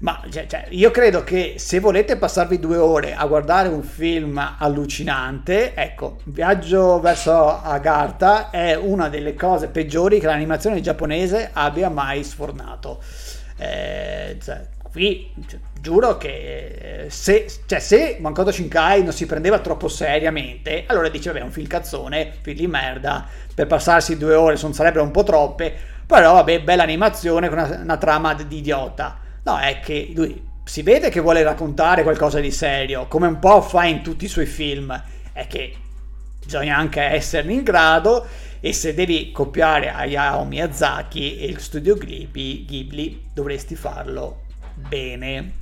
ma cioè, cioè, io credo che se volete passarvi due ore a guardare un film allucinante, ecco, Viaggio verso Agartha è una delle cose peggiori che l'animazione giapponese abbia mai sfornato. Eh, cioè, qui cioè, giuro che eh, se, cioè, se Makoto Shinkai non si prendeva troppo seriamente, allora diceva, è un film cazzone, film di merda, per passarsi due ore non sarebbero un po' troppe, però vabbè, bella animazione con una, una trama di idiota. No, è che lui si vede che vuole raccontare qualcosa di serio, come un po' fa in tutti i suoi film, è che bisogna anche esserne in grado e se devi copiare Hayao Miyazaki e il studio Ghibli, Ghibli dovresti farlo bene.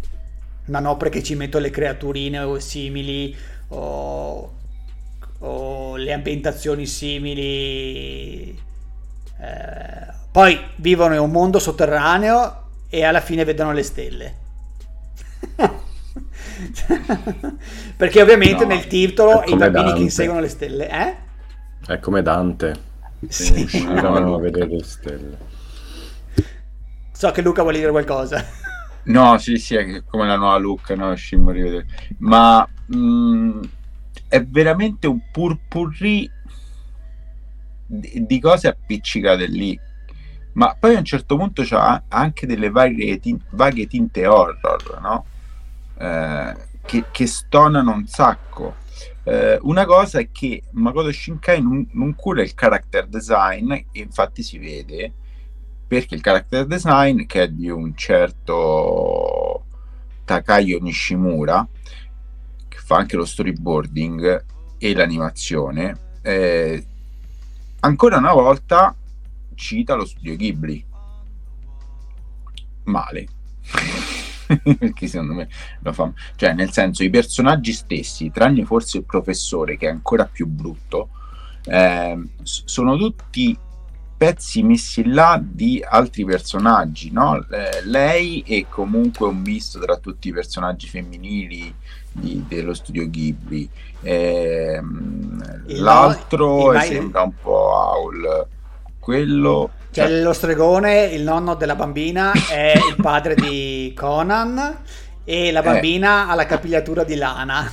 Ma no perché ci metto le creaturine o simili o, o le ambientazioni simili. Eh, poi vivono in un mondo sotterraneo e alla fine vedono le stelle. Perché ovviamente no, nel titolo i bambini Dante. che inseguono le stelle, eh? È come Dante. Sì. Uscivano a vedere le stelle. So che Luca vuole dire qualcosa. No, sì, sì, è come la nuova Luca, no? Scimmo rivedere. Ma mh, mm, è veramente un purpurri di, di cose appiccicate lì ma poi a un certo punto c'ha anche delle varie tin- vaghe tinte horror, no? Eh, che, che, stonano un sacco. Eh, una cosa è che Makoto Shinkai non, non, cura il character design, e infatti si vede, perché il character design, che è di un certo Takayo Nishimura, che fa anche lo storyboarding e l'animazione, eh, ancora una volta cita lo studio Ghibli. Male. perché secondo me lo fa cioè nel senso i personaggi stessi tranne forse il professore che è ancora più brutto eh, sono tutti pezzi messi là di altri personaggi no? Eh, lei è comunque un misto tra tutti i personaggi femminili di, dello studio Ghibli eh, l'altro no, sembra un po' Aul quello... Cioè, cioè, lo stregone, il nonno della bambina, è il padre di Conan e la eh. bambina eh. ha la capigliatura di lana.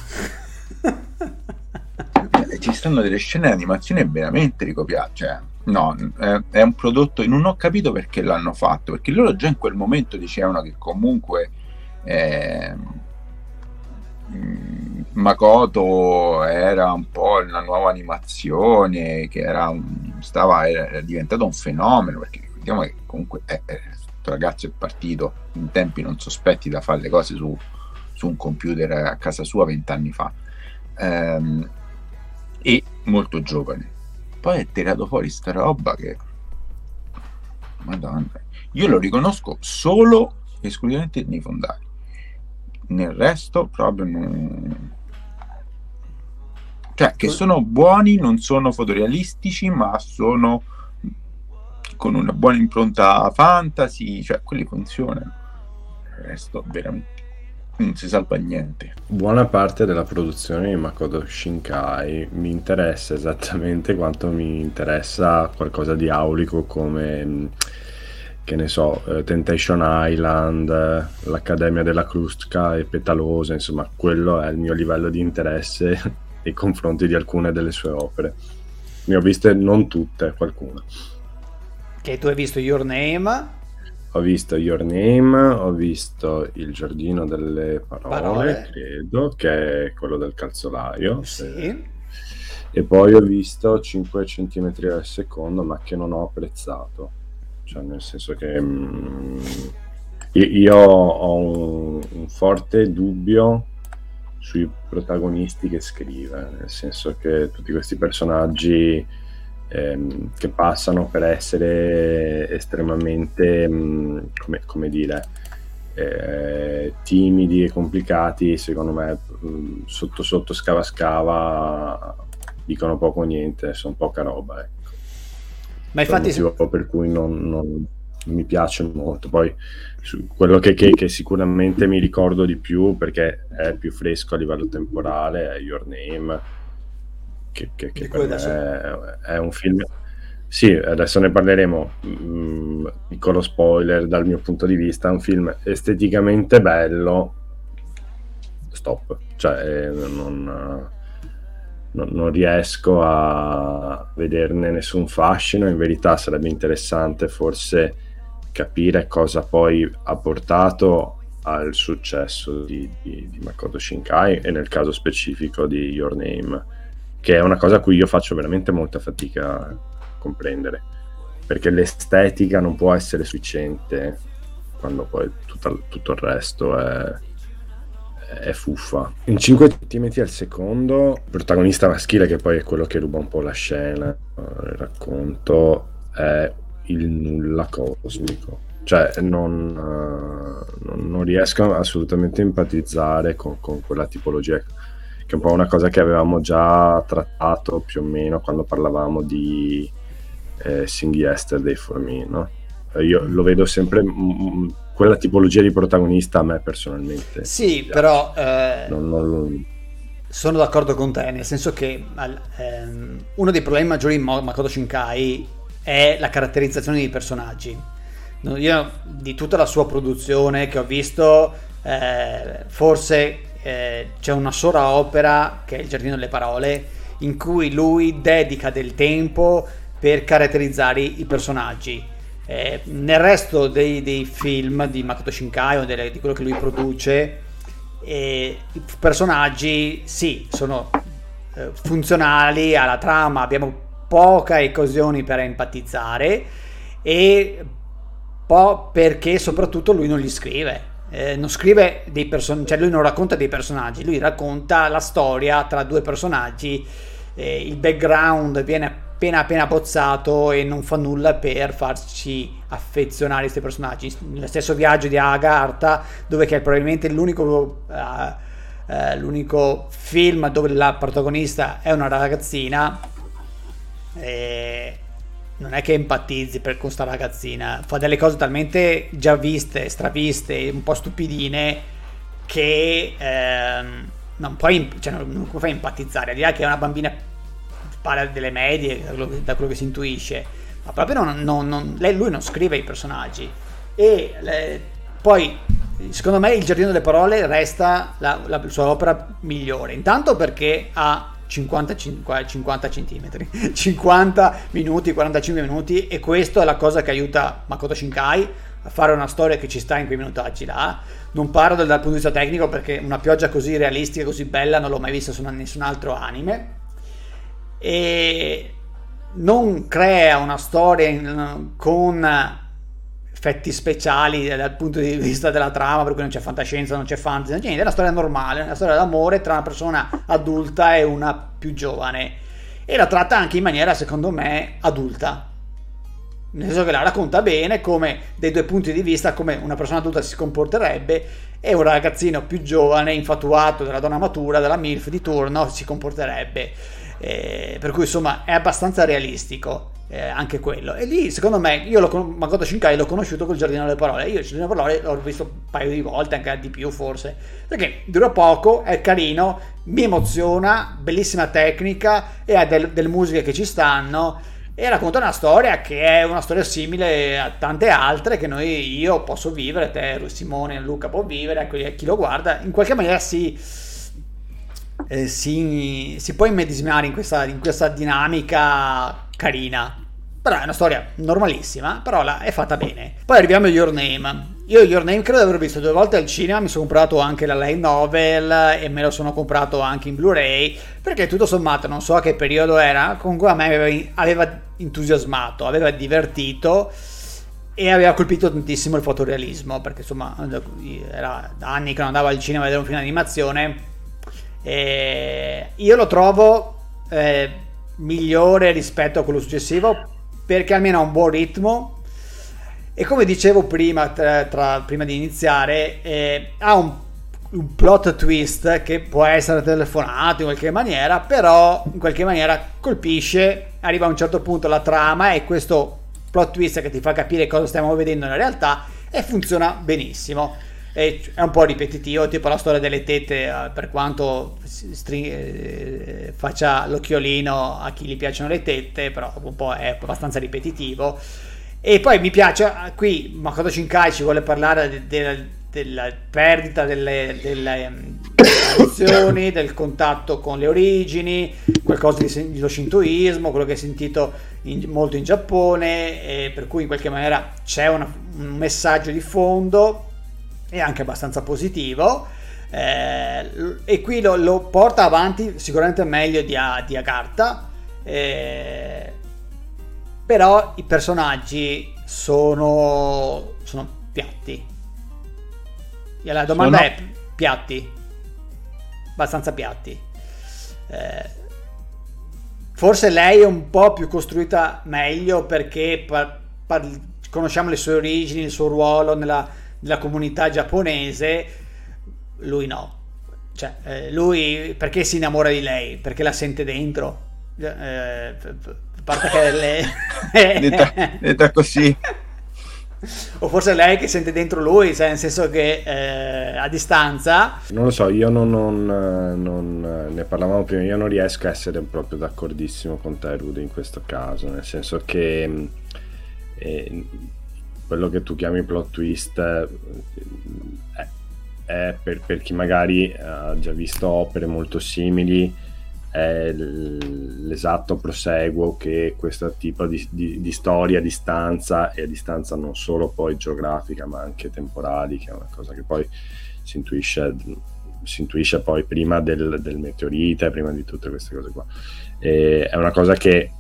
Eh, ci stanno delle scene di animazione veramente ricopiate. Cioè, no, è, è, un prodotto. Non ho capito perché l'hanno fatto. Perché loro già in quel momento dicevano che comunque. Eh, Makoto era un po' la nuova animazione che era, un, stava, era diventato un fenomeno perché vediamo che comunque è, è, questo ragazzo è partito in tempi non sospetti da fare le cose su, su un computer a casa sua vent'anni fa. Ehm, e molto giovane. Poi è tirato fuori sta roba che madonna io lo riconosco solo esclusivamente nei fondali nel resto proprio non cioè che sono buoni non sono fotorealistici ma sono con una buona impronta fantasy cioè quelli funzionano. Il resto veramente non si salva niente. Buona parte della produzione di Makoto Shinkai mi interessa esattamente quanto mi interessa qualcosa di aulico come che ne so, eh, Temptation Island, l'Accademia della Krustka e Petalosa, insomma, quello è il mio livello di interesse nei confronti di alcune delle sue opere. Ne ho viste non tutte, qualcuna. Che tu hai visto Your Name? Ho visto Your Name, ho visto Il giardino delle parole, parole. credo, che è quello del calzolaio. Sì. Se... E poi ho visto 5 cm al secondo, ma che non ho apprezzato cioè nel senso che mh, mm, io ho un, un, forte dubbio sui protagonisti che scrive, nel senso che tutti questi personaggi ehm, che passano per essere estremamente, mh, mm, come, come, dire, eh, timidi e complicati, secondo me mh, mm, sotto sotto scava scava dicono poco o niente, sono poca roba. Ecco. Ma infatti... È il motivo per cui non, non mi piace molto. Poi quello che, che, che, sicuramente mi ricordo di più perché è più fresco a livello temporale è Your Name, che, che, è, è, un film. Sì, adesso ne parleremo. Mm, piccolo spoiler dal mio punto di vista: è un film esteticamente bello. Stop, cioè non non, non, riesco a vederne nessun fascino. In verità sarebbe interessante forse capire cosa poi ha portato al successo di, di, di, Makoto Shinkai e nel caso specifico di Your Name, che è una cosa a cui io faccio veramente molta fatica a comprendere, perché l'estetica non può essere sufficiente quando poi tutto, tutto il resto è è fuffa. In 5 cm al secondo, il protagonista maschile, che poi è quello che ruba un po' la scena, il racconto, è il nulla cosmico. Cioè, non, uh, non riesco assolutamente a empatizzare con, con, quella tipologia, che è un po' una cosa che avevamo già trattato più o meno quando parlavamo di eh, Sing Yesterday for Me, no? Io lo vedo sempre quella tipologia di protagonista a me personalmente. Sì, però eh, non, non... sono d'accordo con te, nel senso che ehm, uno dei problemi maggiori di Makoto Shinkai è la caratterizzazione dei personaggi. Io di tutta la sua produzione che ho visto, eh, forse eh, c'è una sola opera che è Il Giardino delle Parole, in cui lui dedica del tempo per caratterizzare i personaggi eh, nel resto dei, dei, film di Makoto Shinkai o delle, di quello che lui produce, eh, i personaggi sì, sono eh, funzionali alla trama, abbiamo poche occasioni per empatizzare e po' perché soprattutto lui non li scrive. Eh, non scrive dei personaggi, cioè lui non racconta dei personaggi, lui racconta la storia tra due personaggi, eh, il background viene appena appena bozzato e non fa nulla per farci affezionare questi personaggi. Nello stesso viaggio di Agartha, dove che è probabilmente l'unico, uh, uh, l'unico film dove la protagonista è una ragazzina, e non è che empatizzi per questa ragazzina, fa delle cose talmente già viste, straviste, un po' stupidine che ehm, non, puoi, cioè, non puoi empatizzare, a dire che è una bambina parla delle medie, da quello, da quello che si intuisce, ma proprio non, non, non, lei, lui non scrive i personaggi. E le, poi, secondo me, Il Giardino delle Parole resta la, la sua opera migliore. Intanto perché ha 50, 50 centimetri, 50 minuti, 45 minuti, e questo è la cosa che aiuta Makoto Shinkai a fare una storia che ci sta in quei minutaggi là. Non parlo dal, dal punto di vista tecnico perché una pioggia così realistica, così bella, non l'ho mai vista su nessun altro anime. E non crea una storia con effetti speciali dal punto di vista della trama, per cui non c'è fantascienza, non c'è fantasy, non c'è niente, è una storia normale, una storia d'amore tra una persona adulta e una più giovane. E la tratta anche in maniera, secondo me, adulta. Nel senso che la racconta bene come dai due punti di vista come una persona adulta si comporterebbe e un ragazzino più giovane infatuato della donna matura della MILF di turno si comporterebbe eh, per cui insomma è abbastanza realistico eh, anche quello. E lì secondo me io l'ho Makoto Shinkai l'ho conosciuto col Giardino delle Parole. Io il Giardino delle Parole l'ho visto un paio di volte anche di più forse. Perché dura poco è carino mi emoziona bellissima tecnica e ha del, delle musiche che ci stanno e racconta una storia che è una storia simile a tante altre che noi, io posso vivere, te, Simone, Luca può vivere, ecco, chi lo guarda, in qualche maniera si, eh, si, si può immedesimare in questa, in questa dinamica carina. Però è una storia normalissima, però la, è fatta bene. Poi arriviamo a Your Name. Io Your Name credo di aver visto due volte al cinema, mi sono comprato anche la light novel e me lo sono comprato anche in Blu-ray, perché tutto sommato non so a che periodo era, comunque a me aveva, aveva entusiasmato, aveva divertito e aveva colpito tantissimo il fotorealismo, perché insomma era da anni che non andavo al cinema a vedere un film d'animazione e io lo trovo eh, migliore rispetto a quello successivo perché almeno ha un buon ritmo e come dicevo prima, tra, tra, prima di iniziare, eh, ha un, un, plot twist che può essere telefonato in qualche maniera, però in qualche maniera colpisce, arriva a un certo punto la trama e questo plot twist che ti fa capire cosa stiamo vedendo nella realtà e funziona benissimo. È un po' ripetitivo, tipo la storia delle tette, eh, per quanto string- eh, faccia l'occhiolino a chi gli piacciono le tette, però un po' è abbastanza ripetitivo. E poi mi piace, ah, qui Makoto Shinkai ci vuole parlare de, de, della perdita delle, delle um, tradizioni, del contatto con le origini, qualcosa dello shintoismo, quello che è sentito in, molto in Giappone, per cui in qualche maniera c'è una, un messaggio di fondo e anche abbastanza positivo. Eh, e qui lo, lo, porta avanti sicuramente meglio di, di Agartha. Eh, però i personaggi sono, sono piatti. La domanda sono... è piatti. Abbastanza piatti. Eh, forse lei è un po' più costruita meglio perché par- par- conosciamo le sue origini, il suo ruolo nella, nella comunità giapponese. Lui no. Cioè, eh, lui perché si innamora di lei? Perché la sente dentro? Eh, parte che le... detta, detta così o forse lei che sente dentro lui, cioè nel senso che eh, a distanza. Non lo so, io non, non, non, ne parlavamo prima, io non riesco a essere proprio d'accordissimo con te, Rudy, in questo caso, nel senso che eh, quello che tu chiami plot twist eh, è per, per chi magari ha già visto opere molto simili è l'esatto proseguo che questo tipo di, di, di, storia a distanza e a distanza non solo poi geografica ma anche temporali che è una cosa che poi si intuisce, si intuisce poi prima del, del meteorite prima di tutte queste cose qua e è una cosa che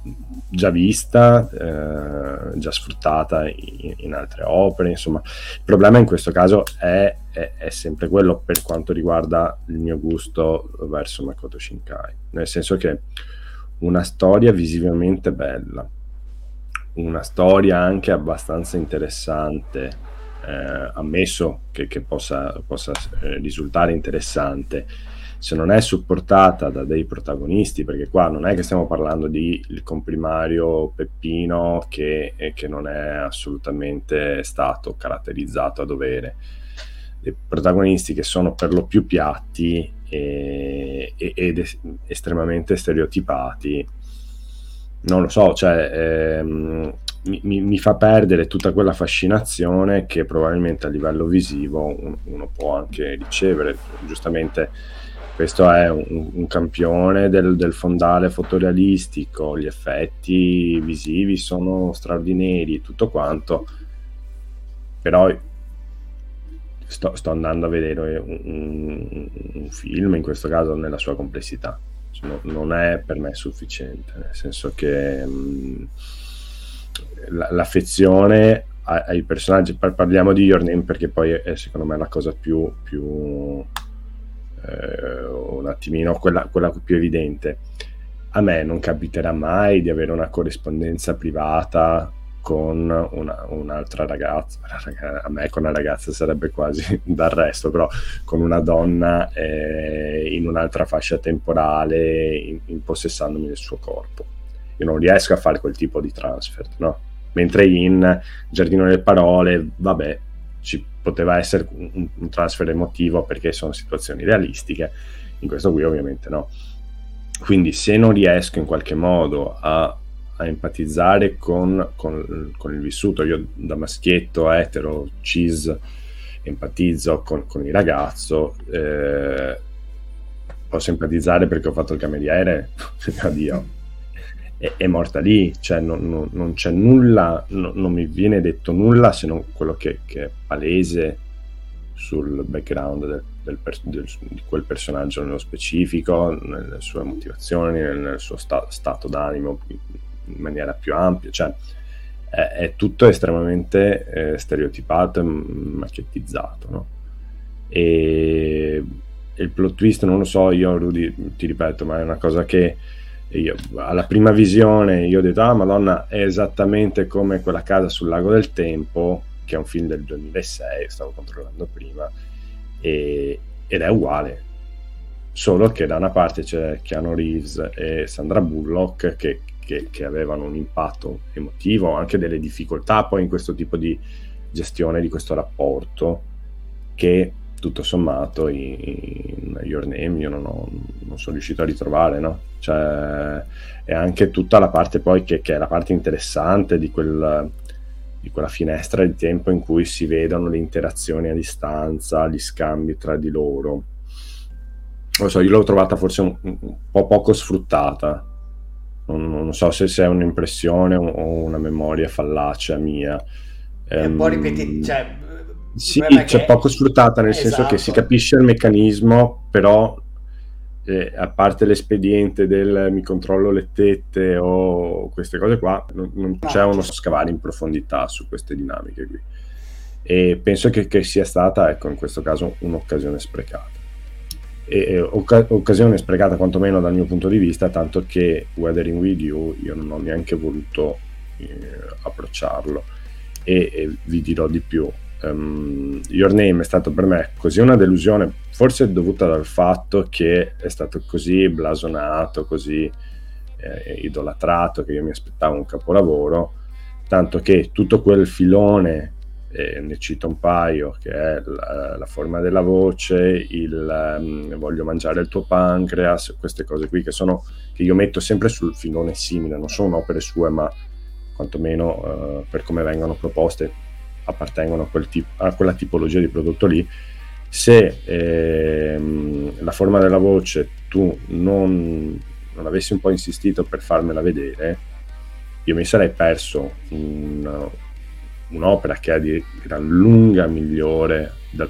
già vista, eh, già sfruttata in, in, altre opere, insomma. Il problema in questo caso è, è, è, sempre quello per quanto riguarda il mio gusto verso Makoto Shinkai, nel senso che una storia visivamente bella, una storia anche abbastanza interessante, eh, ammesso che, che possa, possa eh, risultare interessante, se non è supportata da dei protagonisti, perché qua non è che stiamo parlando di il comprimario Peppino che, che non è assolutamente stato caratterizzato a dovere, dei protagonisti che sono per lo più piatti e, ed es- estremamente stereotipati. Non lo so, cioè ehm, mi, mi, fa perdere tutta quella fascinazione che probabilmente a livello visivo uno, può anche ricevere. Giustamente questo è un, un campione del, del, fondale fotorealistico, gli effetti visivi sono straordinari, tutto quanto. però sto, sto, andando a vedere un, un, un, film, in questo caso nella sua complessità. Cioè, non è per me sufficiente, nel senso che mh, l'affezione ai personaggi, parliamo di Your Name perché poi è secondo me la cosa più, più eh, un attimino quella, quella più evidente. A me non capiterà mai di avere una corrispondenza privata con una, un'altra ragazza, a me con una ragazza sarebbe quasi d'arresto, però con una donna eh, in un'altra fascia temporale, impossessandomi del suo corpo. Io non riesco a fare quel tipo di transfer, no? Mentre in Giardino delle Parole, vabbè, ci poteva essere un, un transfer emotivo perché sono situazioni realistiche, in questo qui ovviamente no. Quindi se non riesco in qualche modo a a empatizzare con, con, con, il vissuto. Io da maschietto, etero, cis, empatizzo con, con il ragazzo. Eh, posso empatizzare perché ho fatto il cameriere, addio. È, è morta lì, cioè non, non, non c'è nulla, no, non mi viene detto nulla se non quello che, che è palese sul background del, del, del, di quel personaggio nello specifico, nelle sue motivazioni, nel, nel suo sta, stato d'animo, in maniera più ampia, cioè è, è tutto estremamente eh, stereotipato e macchettizzato, no? E, il plot twist non lo so, io Rudy ti ripeto, ma è una cosa che io, alla prima visione io ho detto, ah madonna, è esattamente come quella casa sul lago del tempo, che è un film del 2006, stavo controllando prima, e, ed è uguale, solo che da una parte c'è Keanu Reeves e Sandra Bullock che, che, che, avevano un impatto emotivo, anche delle difficoltà poi in questo tipo di gestione di questo rapporto che tutto sommato in, Your Name io non, ho, non, sono riuscito a ritrovare, no? Cioè, è anche tutta la parte poi che, che è la parte interessante di, quel, di quella finestra di tempo in cui si vedono le interazioni a distanza, gli scambi tra di loro. Non so, io l'ho trovata forse un, un po' poco sfruttata non, non so se, è un'impressione o una memoria fallace mia. È un po' ehm, ripetitivo, cioè, sì, c'è che... poco sfruttata, nel esatto. senso che si esatto. capisce il meccanismo, però eh, a parte l'espediente del mi controllo le tette o queste cose qua, non, non c'è uno scavare in profondità su queste dinamiche qui. E penso che, che sia stata, ecco, in questo caso, un'occasione sprecata e, oc- occasione sprecata quantomeno dal mio punto di vista, tanto che Weathering With You io non ho neanche voluto eh, approcciarlo e, e, vi dirò di più. Um, Your Name è stato per me così una delusione, forse dovuta dal fatto che è stato così blasonato, così eh, idolatrato, che io mi aspettavo un capolavoro, tanto che tutto quel filone eh, ne cito un paio, che è la, la forma della voce, il um, voglio mangiare il tuo pancreas, queste cose qui che, sono, che io metto sempre sul filone simile, non sono opere sue, ma quantomeno uh, per come vengono proposte appartengono a, quel tip- a, quella tipologia di prodotto lì. Se ehm, la forma della voce tu non, non avessi un po' insistito per farmela vedere, io mi sarei perso un, un'opera che è di gran lunga migliore, dal,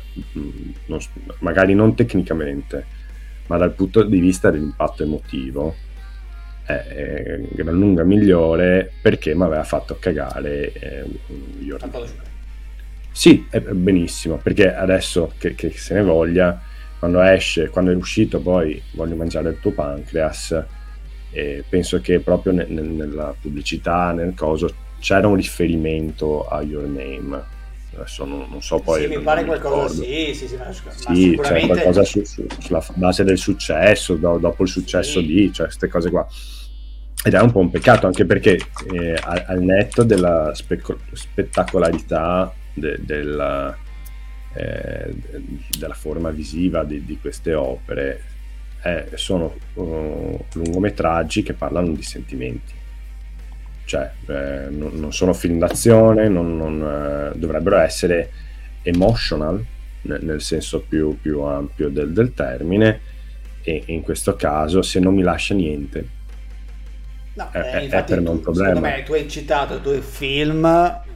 non, magari non tecnicamente, ma dal punto di vista dell'impatto emotivo, è gran lunga migliore perché mi aveva fatto cagare eh, Sì, è benissimo, perché adesso che, che, se ne voglia, quando esce, quando è uscito poi voglio mangiare il tuo pancreas, eh, penso che proprio ne, ne, nella pubblicità, nel coso, c'era un riferimento a Your Name. Adesso non, non so poi sì, mi pare qualcosa sì sì sì, ma, sì sicuramente... c'è qualcosa su, su, sulla base del successo do, dopo il successo sì. di cioè queste cose qua. Ed è un po' un peccato anche perché eh, al, netto della speco- spettacolarità de, della, eh, della forma visiva di, di queste opere eh, sono uh, lungometraggi che parlano di sentimenti. Cioè eh, non, non, sono film d'azione, non, non eh, dovrebbero essere emotional nel, nel senso più, più ampio del, del, termine e in questo caso se non mi lascia niente No, è, eh, è per non problema. Secondo me tu hai citato due film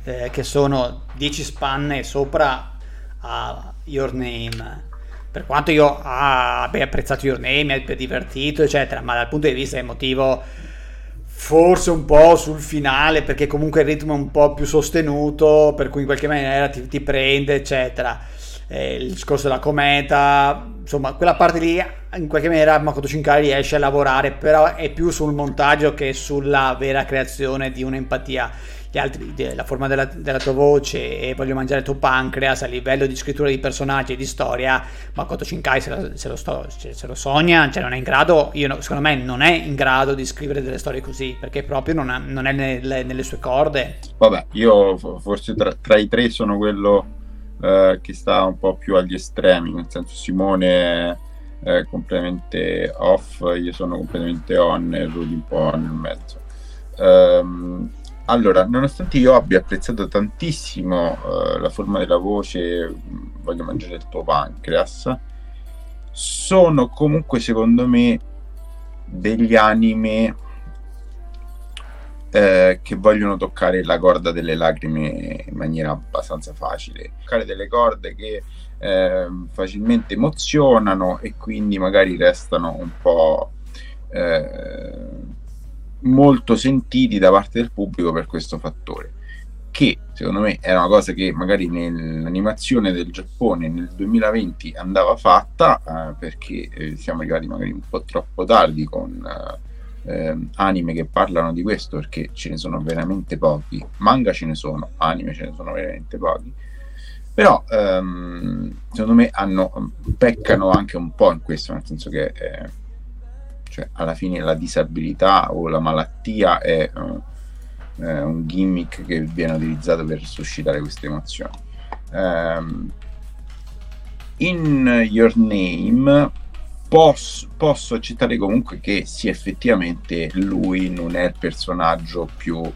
eh, che sono 10 spanne sopra a Your Name. Per quanto io abbia apprezzato Your Name, mi abbia divertito, eccetera, ma dal punto di vista emotivo forse un po' sul finale perché comunque il ritmo è un po' più sostenuto, per cui in qualche maniera ti, ti prende, eccetera. Eh, il discorso della cometa, insomma, quella parte lì in qualche maniera Makoto Shinkai riesce a lavorare, però è più sul montaggio che sulla vera creazione di un'empatia gli altri, la forma della, della, tua voce e voglio mangiare il tuo pancreas a livello di scrittura di personaggi e di storia, Makoto Shinkai se lo, se lo, sto, se lo sogna, cioè non è in grado, io, secondo me non è in grado di scrivere delle storie così, perché proprio non, ha, non è nelle, nelle, sue corde. Vabbè, io forse tra, tra i tre sono quello eh, che sta un po' più agli estremi, nel senso Simone è completamente off, io sono completamente on e Rudy un po' nel mezzo. Um, allora, nonostante io abbia apprezzato tantissimo uh, la forma della voce, voglio mangiare il tuo pancreas, sono comunque secondo me degli anime eh, che vogliono toccare la corda delle lacrime in maniera abbastanza facile, toccare delle corde che eh, facilmente emozionano e quindi magari restano un po' eh, molto sentiti da parte del pubblico per questo fattore che secondo me era una cosa che magari nell'animazione del Giappone nel 2020 andava fatta eh, perché eh, siamo arrivati magari un po' troppo tardi con eh, anime che parlano di questo perché ce ne sono veramente pochi manga ce ne sono, anime ce ne sono veramente pochi però ehm, secondo me hanno, peccano anche un po' in questo nel senso che eh, cioè, alla fine la disabilità o la malattia è, è un gimmick che viene utilizzato per suscitare queste emozioni. Um, in Your Name posso, posso, accettare comunque che sì, effettivamente lui non è il personaggio più uh,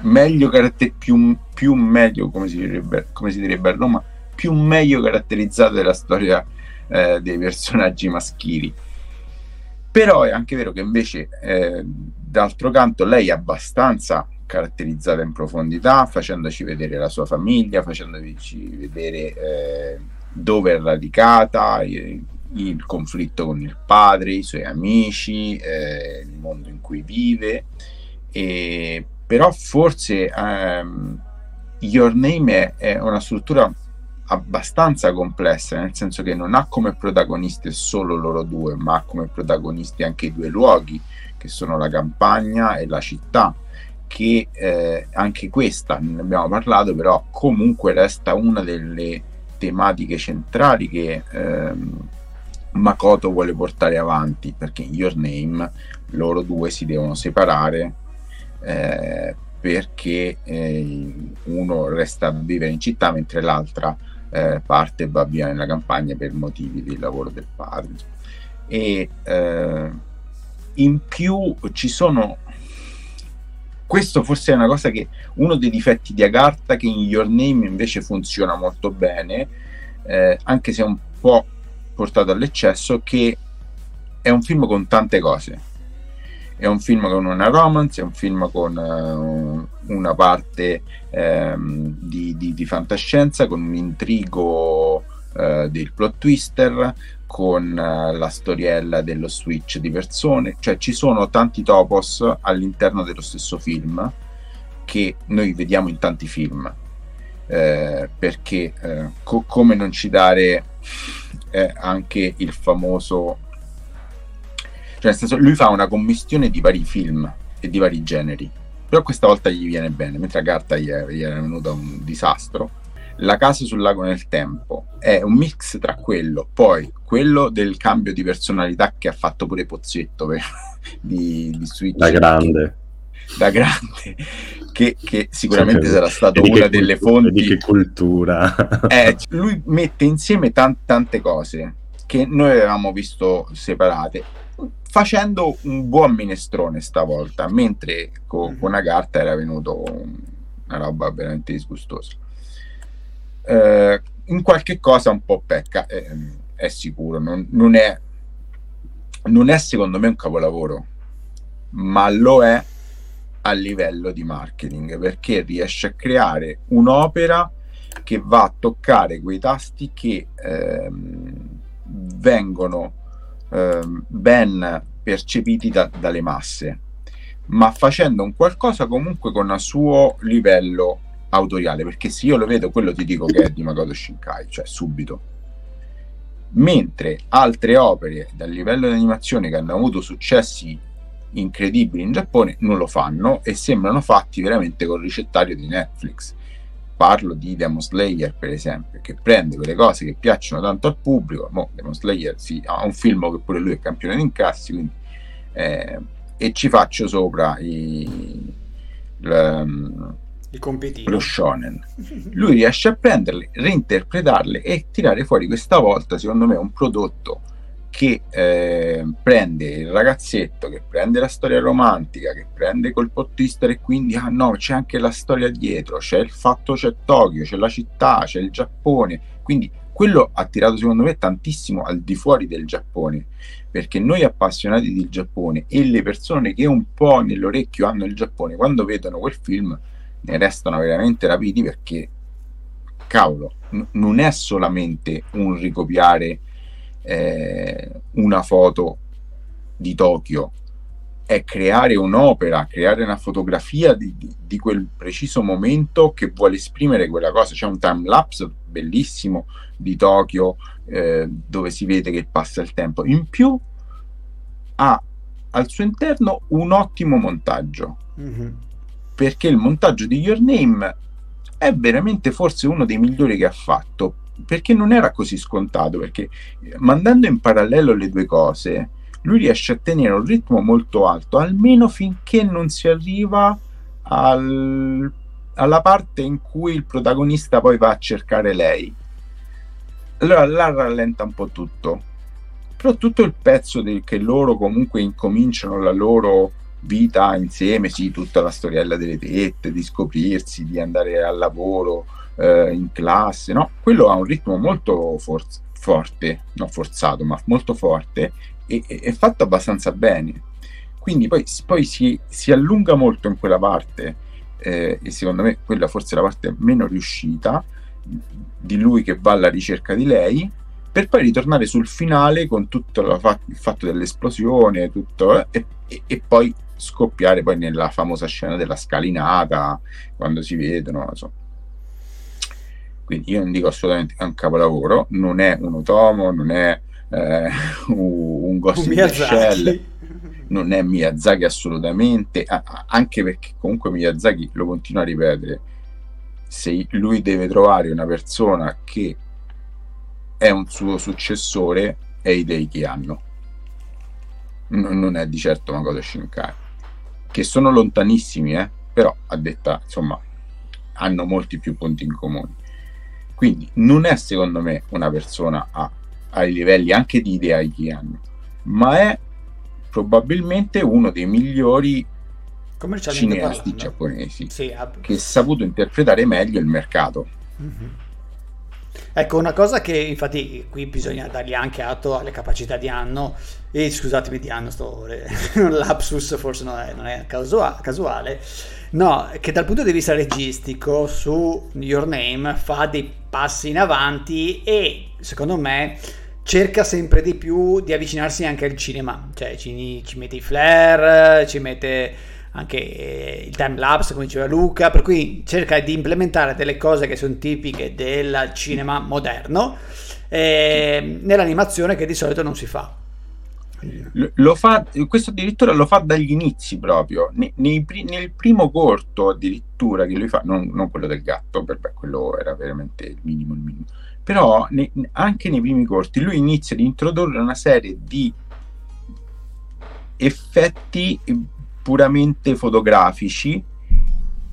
meglio caratter- più, più meglio come si direbbe, come si direbbe a Roma più meglio caratterizzato della storia eh, dei personaggi maschili. Però è anche vero che invece, eh, d'altro canto, lei è abbastanza caratterizzata in profondità, facendoci vedere la sua famiglia, facendoci vedere eh, dove è radicata, il, il, conflitto con il padre, i suoi amici, eh, il mondo in cui vive. E, però forse um, Your Name è, è una struttura abbastanza complessa, nel senso che non ha come protagonisti solo loro due, ma ha come protagonisti anche i due luoghi, che sono la campagna e la città, che eh, anche questa, ne abbiamo parlato, però comunque resta una delle tematiche centrali che ehm, Makoto vuole portare avanti, perché in Your Name loro due si devono separare eh, perché eh, uno resta a vivere in città mentre l'altra eh, parte e va via nella campagna per motivi di lavoro del padre. E eh, in più ci sono questo forse è una cosa che uno dei difetti di Agartha che in Your Name invece funziona molto bene eh, anche se è un po' portato all'eccesso che è un film con tante cose. È un film con una romance, è un film con uh, una parte um, di, di, di, fantascienza, con un intrigo uh, del plot twister, con uh, la storiella dello switch di persone, cioè ci sono tanti topos all'interno dello stesso film che noi vediamo in tanti film. Eh, perché eh, co- come non ci dare eh, anche il famoso cioè, nel senso, lui fa una commistione di vari film e di vari generi. Però questa volta gli viene bene, mentre a Carta gli era venuto un disastro. La casa sul lago nel tempo è un mix tra quello, poi quello del cambio di personalità che ha fatto pure Pozzetto per, di, di Switch. Da grande. Da grande, che, che sicuramente sarà stato una delle fonti. Di che cultura. eh, lui mette insieme tante, tante cose che noi avevamo visto separate facendo un buon minestrone stavolta, mentre con, mm-hmm. con Agartha era venuto una roba veramente disgustosa. Eh, in qualche cosa un po' pecca, eh, è sicuro, non, non, è non è secondo me un capolavoro, ma lo è a livello di marketing perché riesce a creare un'opera che va a toccare quei tasti che ehm, vengono ehm, ben percepiti da, dalle masse, ma facendo un qualcosa comunque con un suo livello autoriale, perché se io lo vedo quello ti dico che è di Makoto Shinkai, cioè subito. Mentre altre opere dal livello di animazione che hanno avuto successi incredibili in Giappone non lo fanno e sembrano fatti veramente col ricettario di Netflix. Parlo di Demon Slayer, per esempio, che prende quelle cose che piacciono tanto al pubblico. Mo, Demon Slayer sì, ha un film che pure lui è campione di incassi, quindi, eh, e ci faccio sopra i, le, lo shonen. Lui riesce a prenderle, reinterpretarle e tirare fuori questa volta, secondo me, un prodotto che eh, prende il ragazzetto, che prende la storia romantica, che prende col pottister e quindi ah no, c'è anche la storia dietro, c'è il fatto, c'è Tokyo, c'è la città, c'è il Giappone, quindi quello ha tirato secondo me tantissimo al di fuori del Giappone, perché noi appassionati del Giappone e le persone che un po' nell'orecchio hanno il Giappone, quando vedono quel film ne restano veramente rapiti perché cavolo, n- non è solamente un ricopiare eh, una foto di Tokyo, è creare un'opera, creare una fotografia di, di, di, quel preciso momento che vuole esprimere quella cosa. C'è un time lapse bellissimo di Tokyo eh, dove si vede che passa il tempo. In più ha al suo interno un ottimo montaggio. Mm-hmm. Perché il montaggio di Your Name è veramente forse uno dei migliori che ha fatto perché non era così scontato, perché mandando in parallelo le due cose, lui riesce a tenere un ritmo molto alto, almeno finché non si arriva al, alla parte in cui il protagonista poi va a cercare lei. Allora là rallenta un po' tutto. Però tutto il pezzo di, che loro comunque incominciano la loro vita insieme, sì, tutta la storiella delle tette, di scoprirsi, di andare al lavoro, eh, in classe, no? Quello ha un ritmo molto for- forte, non forzato, ma molto forte e è fatto abbastanza bene. Quindi poi, poi si, si, allunga molto in quella parte eh, e secondo me quella forse è la parte meno riuscita di lui che va alla ricerca di lei per poi ritornare sul finale con tutto fa- il fatto dell'esplosione tutto, eh, e, e, e, poi scoppiare poi nella famosa scena della scalinata quando si vedono insomma quindi io non dico assolutamente che è un capolavoro, non è un Otomo, non è eh, un Ghost in the Shell, non è Miyazaki assolutamente, anche perché comunque Miyazaki lo continua a ripetere, se lui deve trovare una persona che è un suo successore, è i dei che hanno. non è di certo una cosa Shinkai, che sono lontanissimi, eh? però a detta, insomma, hanno molti più punti in comune. Quindi non è secondo me una persona a, ai livelli anche di idea che hanno, ma è probabilmente uno dei migliori cineasti parlando. giapponesi sì, ab- che ha saputo interpretare meglio il mercato. Mm-hmm. Ecco, una cosa che infatti qui bisogna dargli anche atto alle capacità di Anno, e scusatemi di Anno, sto lapsus forse non è, non è casuale, no, che dal punto di vista registico su Your Name fa dei passi in avanti e secondo me cerca sempre di più di avvicinarsi anche al cinema, cioè ci, ci mette i flare, ci mette anche eh, il time lapse come diceva Luca, per cui cerca di implementare delle cose che sono tipiche del cinema moderno eh, nell'animazione che di solito non si fa. Fa, questo addirittura lo fa dagli inizi proprio, nei, nei, nel primo corto addirittura che lui fa, non, non quello del gatto, perché quello era veramente il minimo, il minimo. però ne, anche nei primi corti lui inizia ad introdurre una serie di effetti puramente fotografici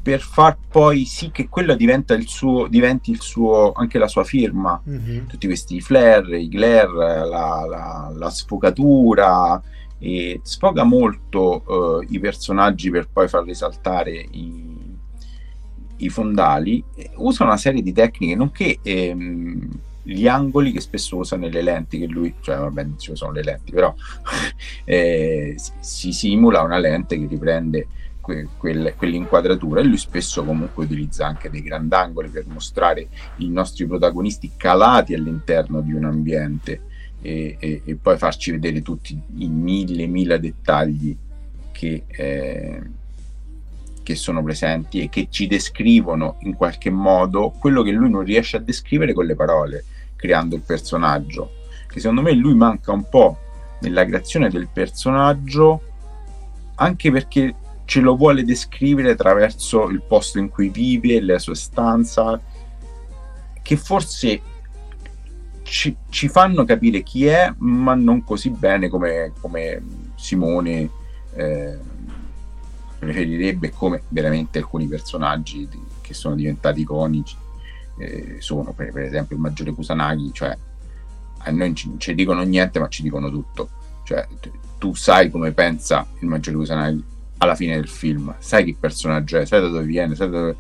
per far poi sì che quello diventa il suo, diventi il suo, anche la sua firma. Mm-hmm. Tutti questi flare, i glare, la, la, la sfogatura, e sfoga molto uh, i personaggi per poi far risaltare i, i fondali. Usa una serie di tecniche, nonché ehm, gli angoli che spesso usa nelle lenti che lui, cioè vabbè non ci sono le lenti, però eh, si, si, simula una lente che riprende que, quelle, quell'inquadratura e lui spesso comunque utilizza anche dei grandangoli per mostrare i nostri protagonisti calati all'interno di un ambiente e, e, e poi farci vedere tutti i mille, mille dettagli che, eh, che sono presenti e che ci descrivono in qualche modo quello che lui non riesce a descrivere con le parole, creando il personaggio. Che secondo me lui manca un po' nella creazione del personaggio, anche perché ce lo vuole descrivere attraverso il posto in cui vive, la sua stanza, che forse ci, ci fanno capire chi è, ma non così bene come, come Simone eh, preferirebbe, come veramente alcuni personaggi di, che sono diventati iconici eh, sono, per, per, esempio il maggiore Kusanagi, cioè a noi ci, ci dicono niente, ma ci dicono tutto. Cioè, t- tu sai come pensa il maggiore Kusanagi alla fine del film, sai che personaggio è, sai da dove viene, sai da dove...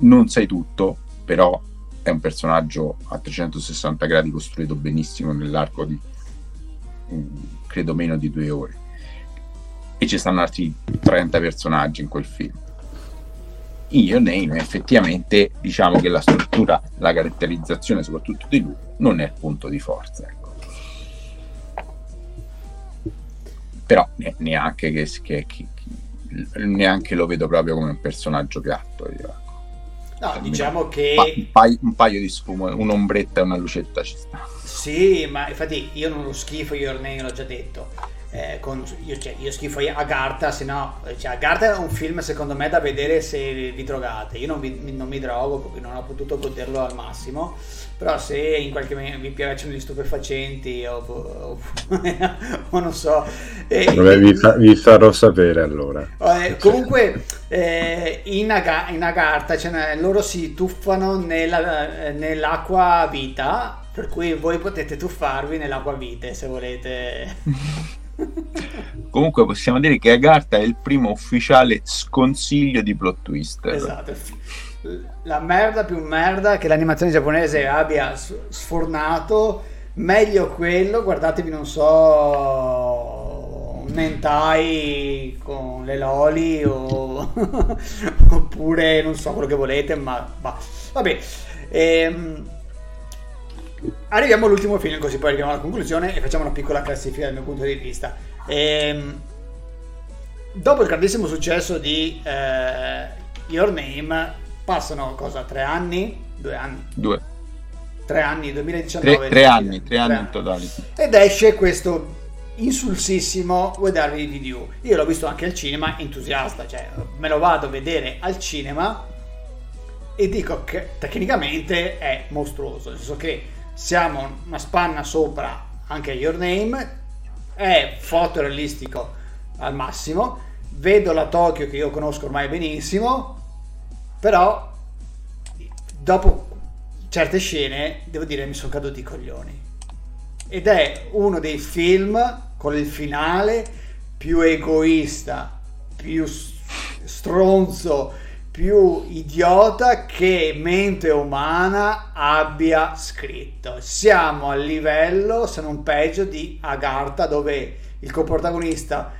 non sai tutto, però è un personaggio a 360 gradi costruito benissimo nell'arco di mm, credo meno di due ore e ci stanno altri 30 personaggi in quel film io Name effettivamente diciamo che la struttura la caratterizzazione soprattutto di lui non è il punto di forza ecco. però neanche che, che, che, neanche lo vedo proprio come un personaggio piatto. Io. Ecco. No, cioè, diciamo che un paio, un paio, di sfumo, un'ombretta e una lucetta ci sta. Sì, ma infatti io non lo schifo, io ormai l'ho già detto eh, con, io, cioè, io, schifo Agartha, se no, cioè, Agartha è un film secondo me da vedere se vi drogate. Io non, vi, non mi drogo perché non ho potuto goderlo al massimo, però se in qualche maniera vi piacciono gli stupefacenti o, o, o non so... Eh, Vabbè, vi, fa, vi, farò sapere allora. Eh, comunque eh, in, Aga, in, Agartha cioè, loro si tuffano nella, nell'acqua vita, per cui voi potete tuffarvi nell'acqua vite se volete. Comunque possiamo dire che Agartha è il primo ufficiale sconsiglio di plot twist. Esatto. La merda più merda che l'animazione giapponese abbia sfornato, meglio quello, guardatevi non so, un Mentai con le loli o... oppure non so quello che volete, ma bah. vabbè. Ehm Arriviamo all'ultimo film, così poi arriviamo alla conclusione e facciamo una piccola classifica dal mio punto di vista. Ehm, dopo il grandissimo successo di eh, Your Name, passano cosa? Tre anni? Due anni? Due. Tre anni, 2019. Tre, tre anni, tre anni in totale. Ed esce questo insulsissimo Vuoi darvi di Dio. Io l'ho visto anche al cinema, entusiasta, cioè me lo vado a vedere al cinema e dico che tecnicamente è mostruoso, nel senso che siamo una spanna sopra anche Your Name, è fotorealistico al massimo, vedo la Tokyo che io conosco ormai benissimo, però dopo certe scene devo dire mi sono caduti i coglioni. Ed è uno dei film con il finale più egoista, più stronzo, più idiota che mente umana abbia scritto. Siamo a livello, se non peggio, di Agartha, dove il coprotagonista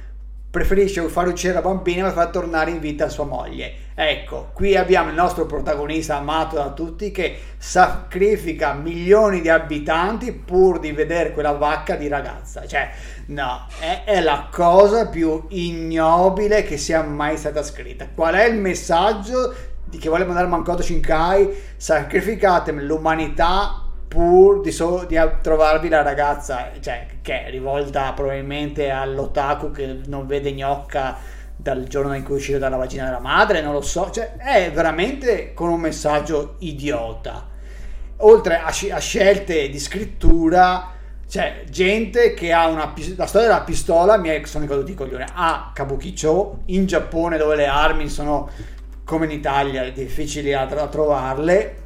preferisce far uccidere la bambina per far tornare in vita sua moglie. Ecco, qui abbiamo il nostro protagonista amato da tutti che sacrifica milioni di abitanti pur di vedere quella vacca di ragazza. Cioè, no, è, è la cosa più ignobile che sia mai stata scritta. Qual è il messaggio di che vuole mandare Mankoto Shinkai? Sacrificate l'umanità pur di, so, di, trovarvi la ragazza, cioè, che è rivolta probabilmente all'otaku che non vede gnocca dal giorno in cui è uscito dalla vagina della madre, non lo so, cioè, è veramente con un messaggio idiota. Oltre a, a scelte di scrittura, cioè, gente che ha una la storia della pistola mi è, sono caduti i coglioni a Kabukicho in Giappone dove le armi sono come in Italia difficili a, a trovarle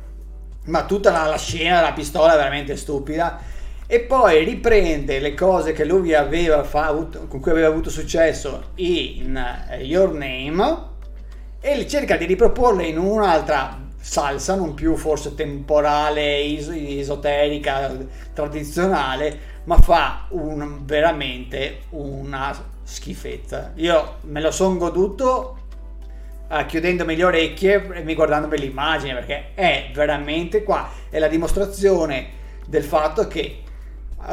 ma tutta la, la scena della pistola è veramente stupida e poi riprende le cose che lui aveva fatto, con cui aveva avuto successo in uh, Your Name e cerca di riproporle in un'altra salsa, non più forse temporale, is- esoterica, tradizionale, ma fa un, veramente una schifezza. Io me lo sono goduto uh, chiudendomi le orecchie e guardandomi l'immagine perché è veramente qua, è la dimostrazione del fatto che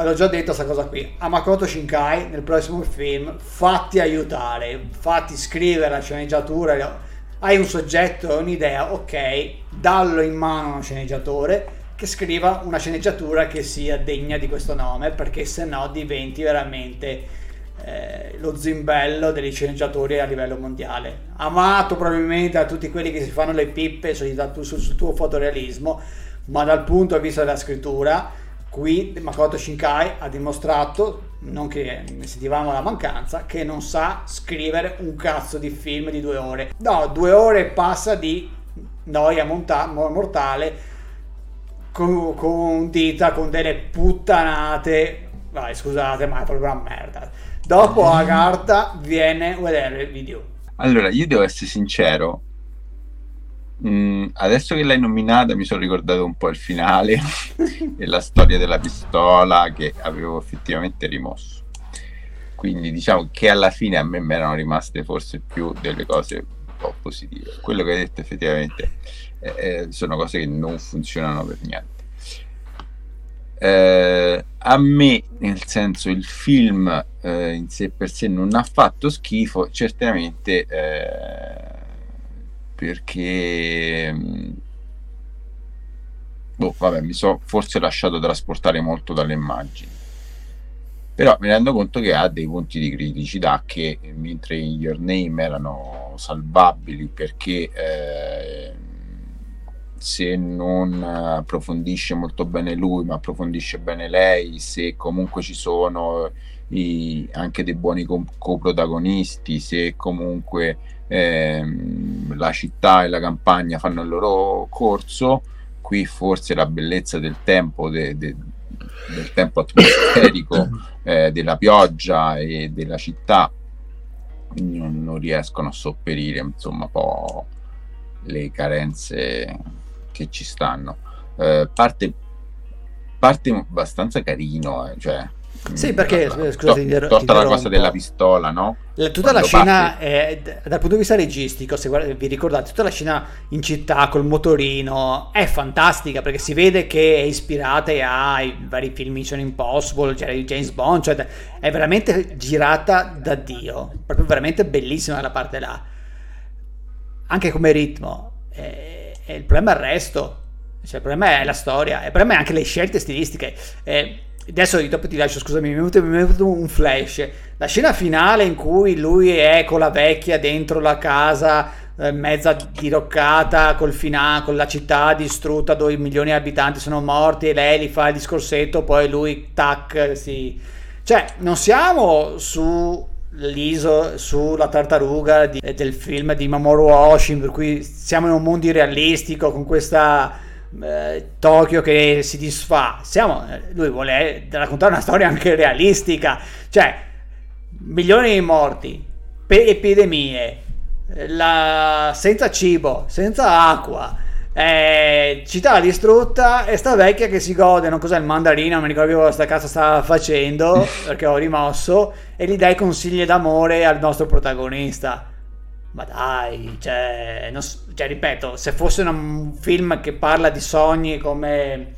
l'ho già detto questa cosa qui a Makoto Shinkai nel prossimo film fatti aiutare fatti scrivere la sceneggiatura hai un soggetto un'idea ok dallo in mano a uno sceneggiatore che scriva una sceneggiatura che sia degna di questo nome perché se no diventi veramente eh, lo zimbello degli sceneggiatori a livello mondiale amato probabilmente da tutti quelli che si fanno le pippe sul, sul tuo fotorealismo ma dal punto di vista della scrittura Qui Makoto Shinkai ha dimostrato, non che ne sentivamo la mancanza, che non sa scrivere un cazzo di film di due ore. No, due ore passa di noia monta- mortale con, con dita, con delle puttanate. Vai, scusate, ma è proprio una merda. Dopo Agartha viene vedere il video. Allora, io devo essere sincero, Mm, adesso che l'hai nominata mi sono ricordato un po' il finale e la storia della pistola che avevo effettivamente rimosso. Quindi diciamo che alla fine a me mi erano rimaste forse più delle cose un po' positive. Quello che hai detto effettivamente eh, eh sono cose che non funzionano per niente. Eh, a me, nel senso, il film eh, in sé per sé non ha fatto schifo, certamente eh, perché mm, boh, vabbè, mi sono forse lasciato trasportare molto dalle immagini. Però mi rendo conto che ha dei punti di criticità che mentre in Your Name erano salvabili perché eh, se non approfondisce molto bene lui, ma approfondisce bene lei, se comunque ci sono i, anche dei buoni coprotagonisti, se comunque ehm, la città e la campagna fanno il loro corso, qui forse la bellezza del tempo, de, de, del tempo atmosferico, eh, della pioggia e della città non, non, riescono a sopperire insomma un po' le carenze che ci stanno. Eh, parte, parte abbastanza carino, eh, cioè sì, perché scusate, ti, tolta la cosa della pistola, no? tutta Quando la scena, è, dal punto di vista registico, se guarda, vi ricordate, tutta la scena in città col motorino è fantastica perché si vede che è ispirata ai vari film Mission Impossible, cioè James Bond, cioè è veramente girata da Dio, proprio veramente bellissima la parte là. Anche come ritmo. E, e il problema è il resto, cioè, il problema è la storia, il problema è anche le scelte stilistiche. E, Adesso dopo ti lascio, scusami, mi è, venuto, un flash. La scena finale in cui lui è con la vecchia dentro la casa eh, mezza diroccata col fina, con la città distrutta dove milioni di abitanti sono morti e lei gli fa il discorsetto, poi lui tac, si... Cioè, non siamo su l'iso sulla tartaruga di, del film di Mamoru Oshii per cui siamo in un mondo irrealistico con questa eh, Tokyo che si disfa. Siamo, lui vuole raccontare una storia anche realistica, cioè milioni di morti, epidemie, la... senza cibo, senza acqua. Eh, città distrutta e sta vecchia che si gode, non cos'è il mandarino, non mi ricordo più cosa sta cazzo stava facendo perché ho rimosso e gli dai consigli d'amore al nostro protagonista ma dai, cioè, non, cioè, ripeto, se fosse un film che parla di sogni come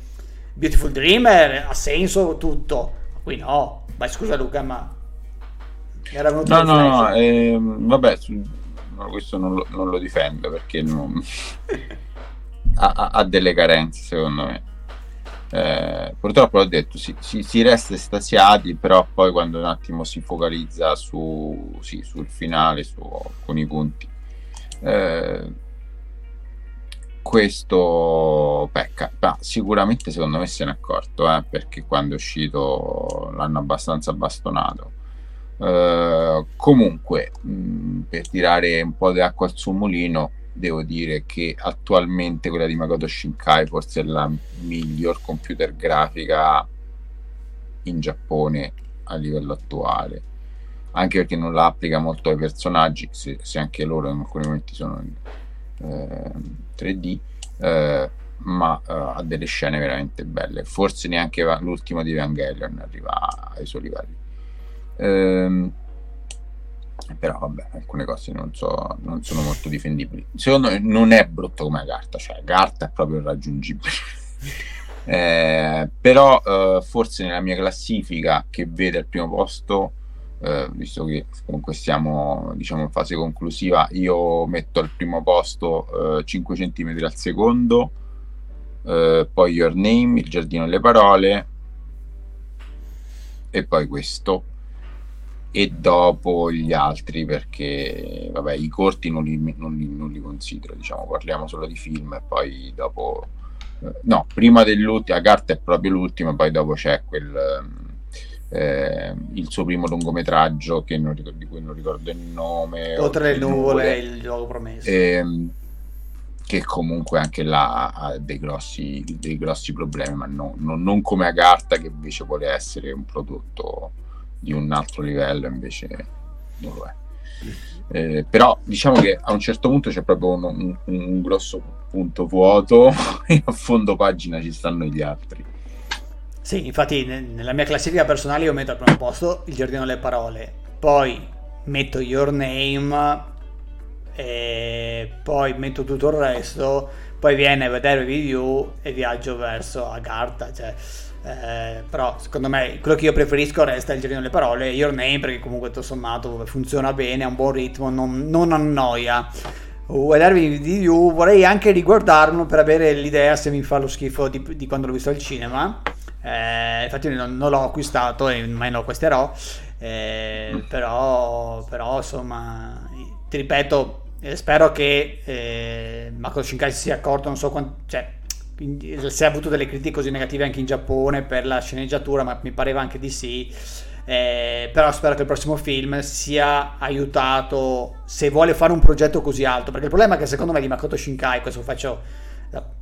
Beautiful Dreamer ha senso tutto. Qui no. Ma scusa Luca, ma era venuto No, no, no, eh, vabbè, questo non lo, non lo difendo perché non... ha, ha, delle carenze secondo me. Eh, purtroppo l'ho detto, si, si, si, resta estasiati, però poi quando un attimo si focalizza su, sì, sul finale, su alcuni punti, eh, questo pecca. Ma sicuramente secondo me se n'è accorto, eh, perché quando è uscito l'hanno abbastanza bastonato. Eh, comunque, mh, per tirare un po' di acqua al suo mulino, devo dire che attualmente quella di Makoto Shinkai forse è la miglior computer grafica in Giappone a livello attuale anche perché non la applica molto ai personaggi se, se anche loro in alcuni momenti sono in eh, 3D eh, ma uh, ha delle scene veramente belle. Forse neanche l'ultimo di Evangelion arriva ai suoi livelli. Ehm, però vabbè, alcune cose non, so, non sono molto difendibili. Secondo me non è brutto come carta, cioè carta è proprio irraggiungibile. eh, però eh, forse nella mia classifica che vede al primo posto, eh, visto che comunque siamo diciamo, in fase conclusiva, io metto al primo posto 5 eh, cm al secondo, eh, poi Your Name, Il giardino delle parole e poi questo e dopo gli altri perché vabbè i corti non li, non li, non li considero diciamo parliamo solo di film e poi dopo eh, no prima dell'ultima carta è proprio l'ultima poi dopo c'è quel eh, il suo primo lungometraggio che non ricordo, di cui non ricordo il nome oltre le nuvole il gioco promesso. Ehm, che comunque anche là ha dei grossi, dei grossi problemi ma no, non, non come a carta che invece vuole essere un prodotto di un altro livello invece non lo è. Eh, però diciamo che a un certo punto c'è proprio un, un, un grosso punto vuoto e a fondo pagina ci stanno gli altri. Sì, infatti nella mia classifica personale io metto al primo posto il giardino delle parole, poi metto Your Name e poi metto tutto il resto, poi viene a vedere video e viaggio verso Agartha, cioè eh, però secondo me quello che io preferisco resta il giardino delle parole Your Name perché comunque tutto sommato funziona bene ha un buon ritmo non, non annoia. Vedervi di You vorrei anche riguardarlo per avere l'idea se mi fa lo schifo di, di quando l'ho visto al cinema. Eh, infatti non, non, l'ho acquistato e mai lo acquisterò. Eh, però, però insomma ti ripeto eh, spero che eh, Makoto Shinkai si sia accorto non so quanto cioè si è avuto delle critiche così negative anche in Giappone per la sceneggiatura, ma mi pareva anche di sì. Eh, però spero che il prossimo film sia aiutato se vuole fare un progetto così alto perché il problema è che secondo me di Makoto Shinkai questo faccio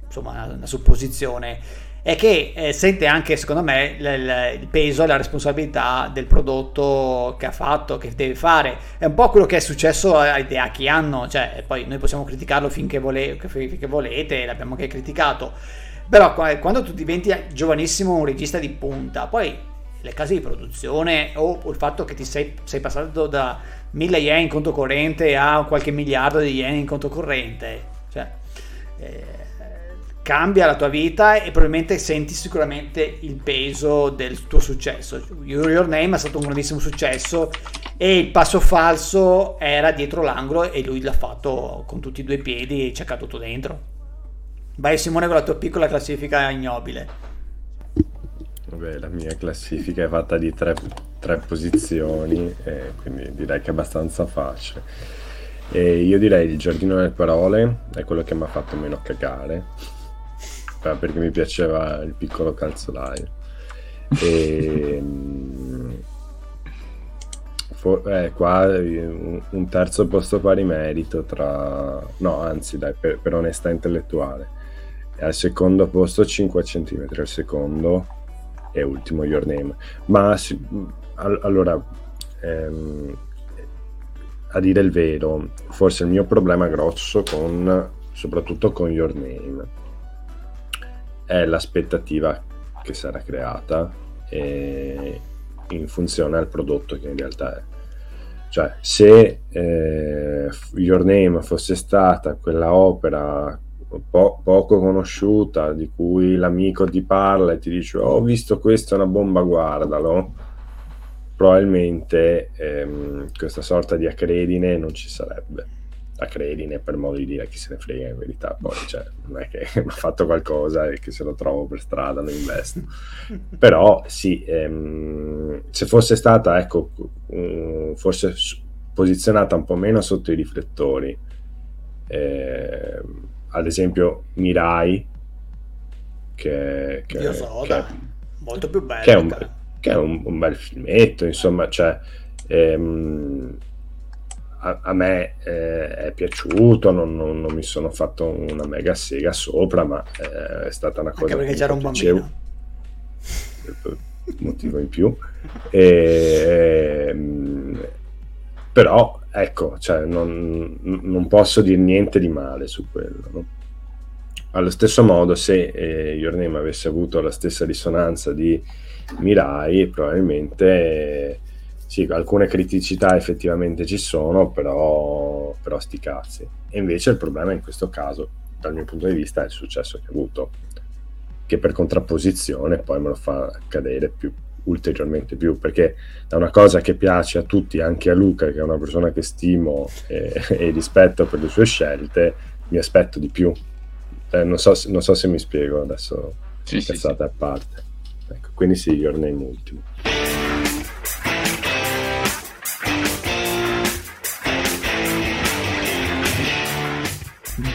insomma una, una supposizione è che eh, sente anche, secondo me, l- il peso e la responsabilità del prodotto che ha fatto, che deve fare. È un po' quello che è successo ai Deaki Anno, cioè poi noi possiamo criticarlo finché, vole- finché volete, l'abbiamo anche criticato. Però quando tu diventi giovanissimo un regista di punta, poi le case di produzione o il fatto che ti sei, sei, passato da 1000 yen in conto corrente a qualche miliardo di yen in conto corrente, cioè... Eh, cambia la tua vita e probabilmente senti sicuramente il peso del tuo successo. Your Name è stato un grandissimo successo e il passo falso era dietro l'angolo e lui l'ha fatto con tutti i due piedi e ci ha caduto dentro. Vai Simone con la tua piccola classifica ignobile. Vabbè, la mia classifica è fatta di tre, tre posizioni, quindi direi che è abbastanza facile. E io direi il giardino delle parole è quello che mi ha fatto meno cagare perché mi piaceva il piccolo calzolaio. E, mm, for, eh, qua un, terzo posto pari merito tra... no, anzi dai, per, per onestà intellettuale. Al secondo posto 5 cm al secondo e ultimo Your Name. Ma all, allora, ehm, a dire il vero, forse il mio problema grosso con soprattutto con Your Name è l'aspettativa che sarà creata in funzione al prodotto che in realtà è. Cioè, se eh, Your Name fosse stata quella opera po- poco conosciuta di cui l'amico ti parla e ti dice oh, ho visto questo, è una bomba, guardalo, probabilmente ehm, questa sorta di acredine non ci sarebbe la credine per modo di dire chi se ne frega in verità. Poi cioè, non è che ha fatto qualcosa e che se lo trovo per strada lo investo. Però sì ehm, se fosse stata ecco um, forse posizionata un po' meno sotto i riflettori eh, ad esempio Mirai che, che, Io so, che, molto più bello che è un, che è un, un bel filmetto insomma cioè ehm, a, a me eh, è piaciuto, non, non, non, mi sono fatto una mega sega sopra, ma eh, è stata una cosa Anche perché c'era un bambino. Motivo in più. E, ehm, però, ecco, cioè, non, non, posso dire niente di male su quello. No? allo stesso modo, se eh, Your Name avesse avuto la stessa risonanza di Mirai, probabilmente eh, sì, alcune criticità effettivamente ci sono, però, però sti cazzi. E invece il problema in questo caso, dal mio punto di vista, è il successo che ha avuto, che per contrapposizione poi me lo fa cadere più ulteriormente più perché è una cosa che piace a tutti, anche a Luca, che è una persona che stimo e, e rispetto per le sue scelte, mi aspetto di più. Eh, non, so, non, so, se mi spiego adesso, sì, sì, sì. a parte. Ecco, quindi sì, Your Name ultimo.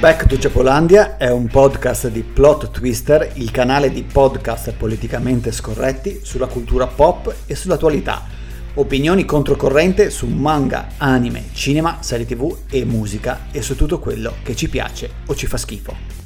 Back to Ciapolandia è un podcast di Plot Twister, il canale di podcast politicamente scorretti sulla cultura pop e sull'attualità. Opinioni controcorrente su manga, anime, cinema, serie tv e musica e su tutto quello che ci piace o ci fa schifo.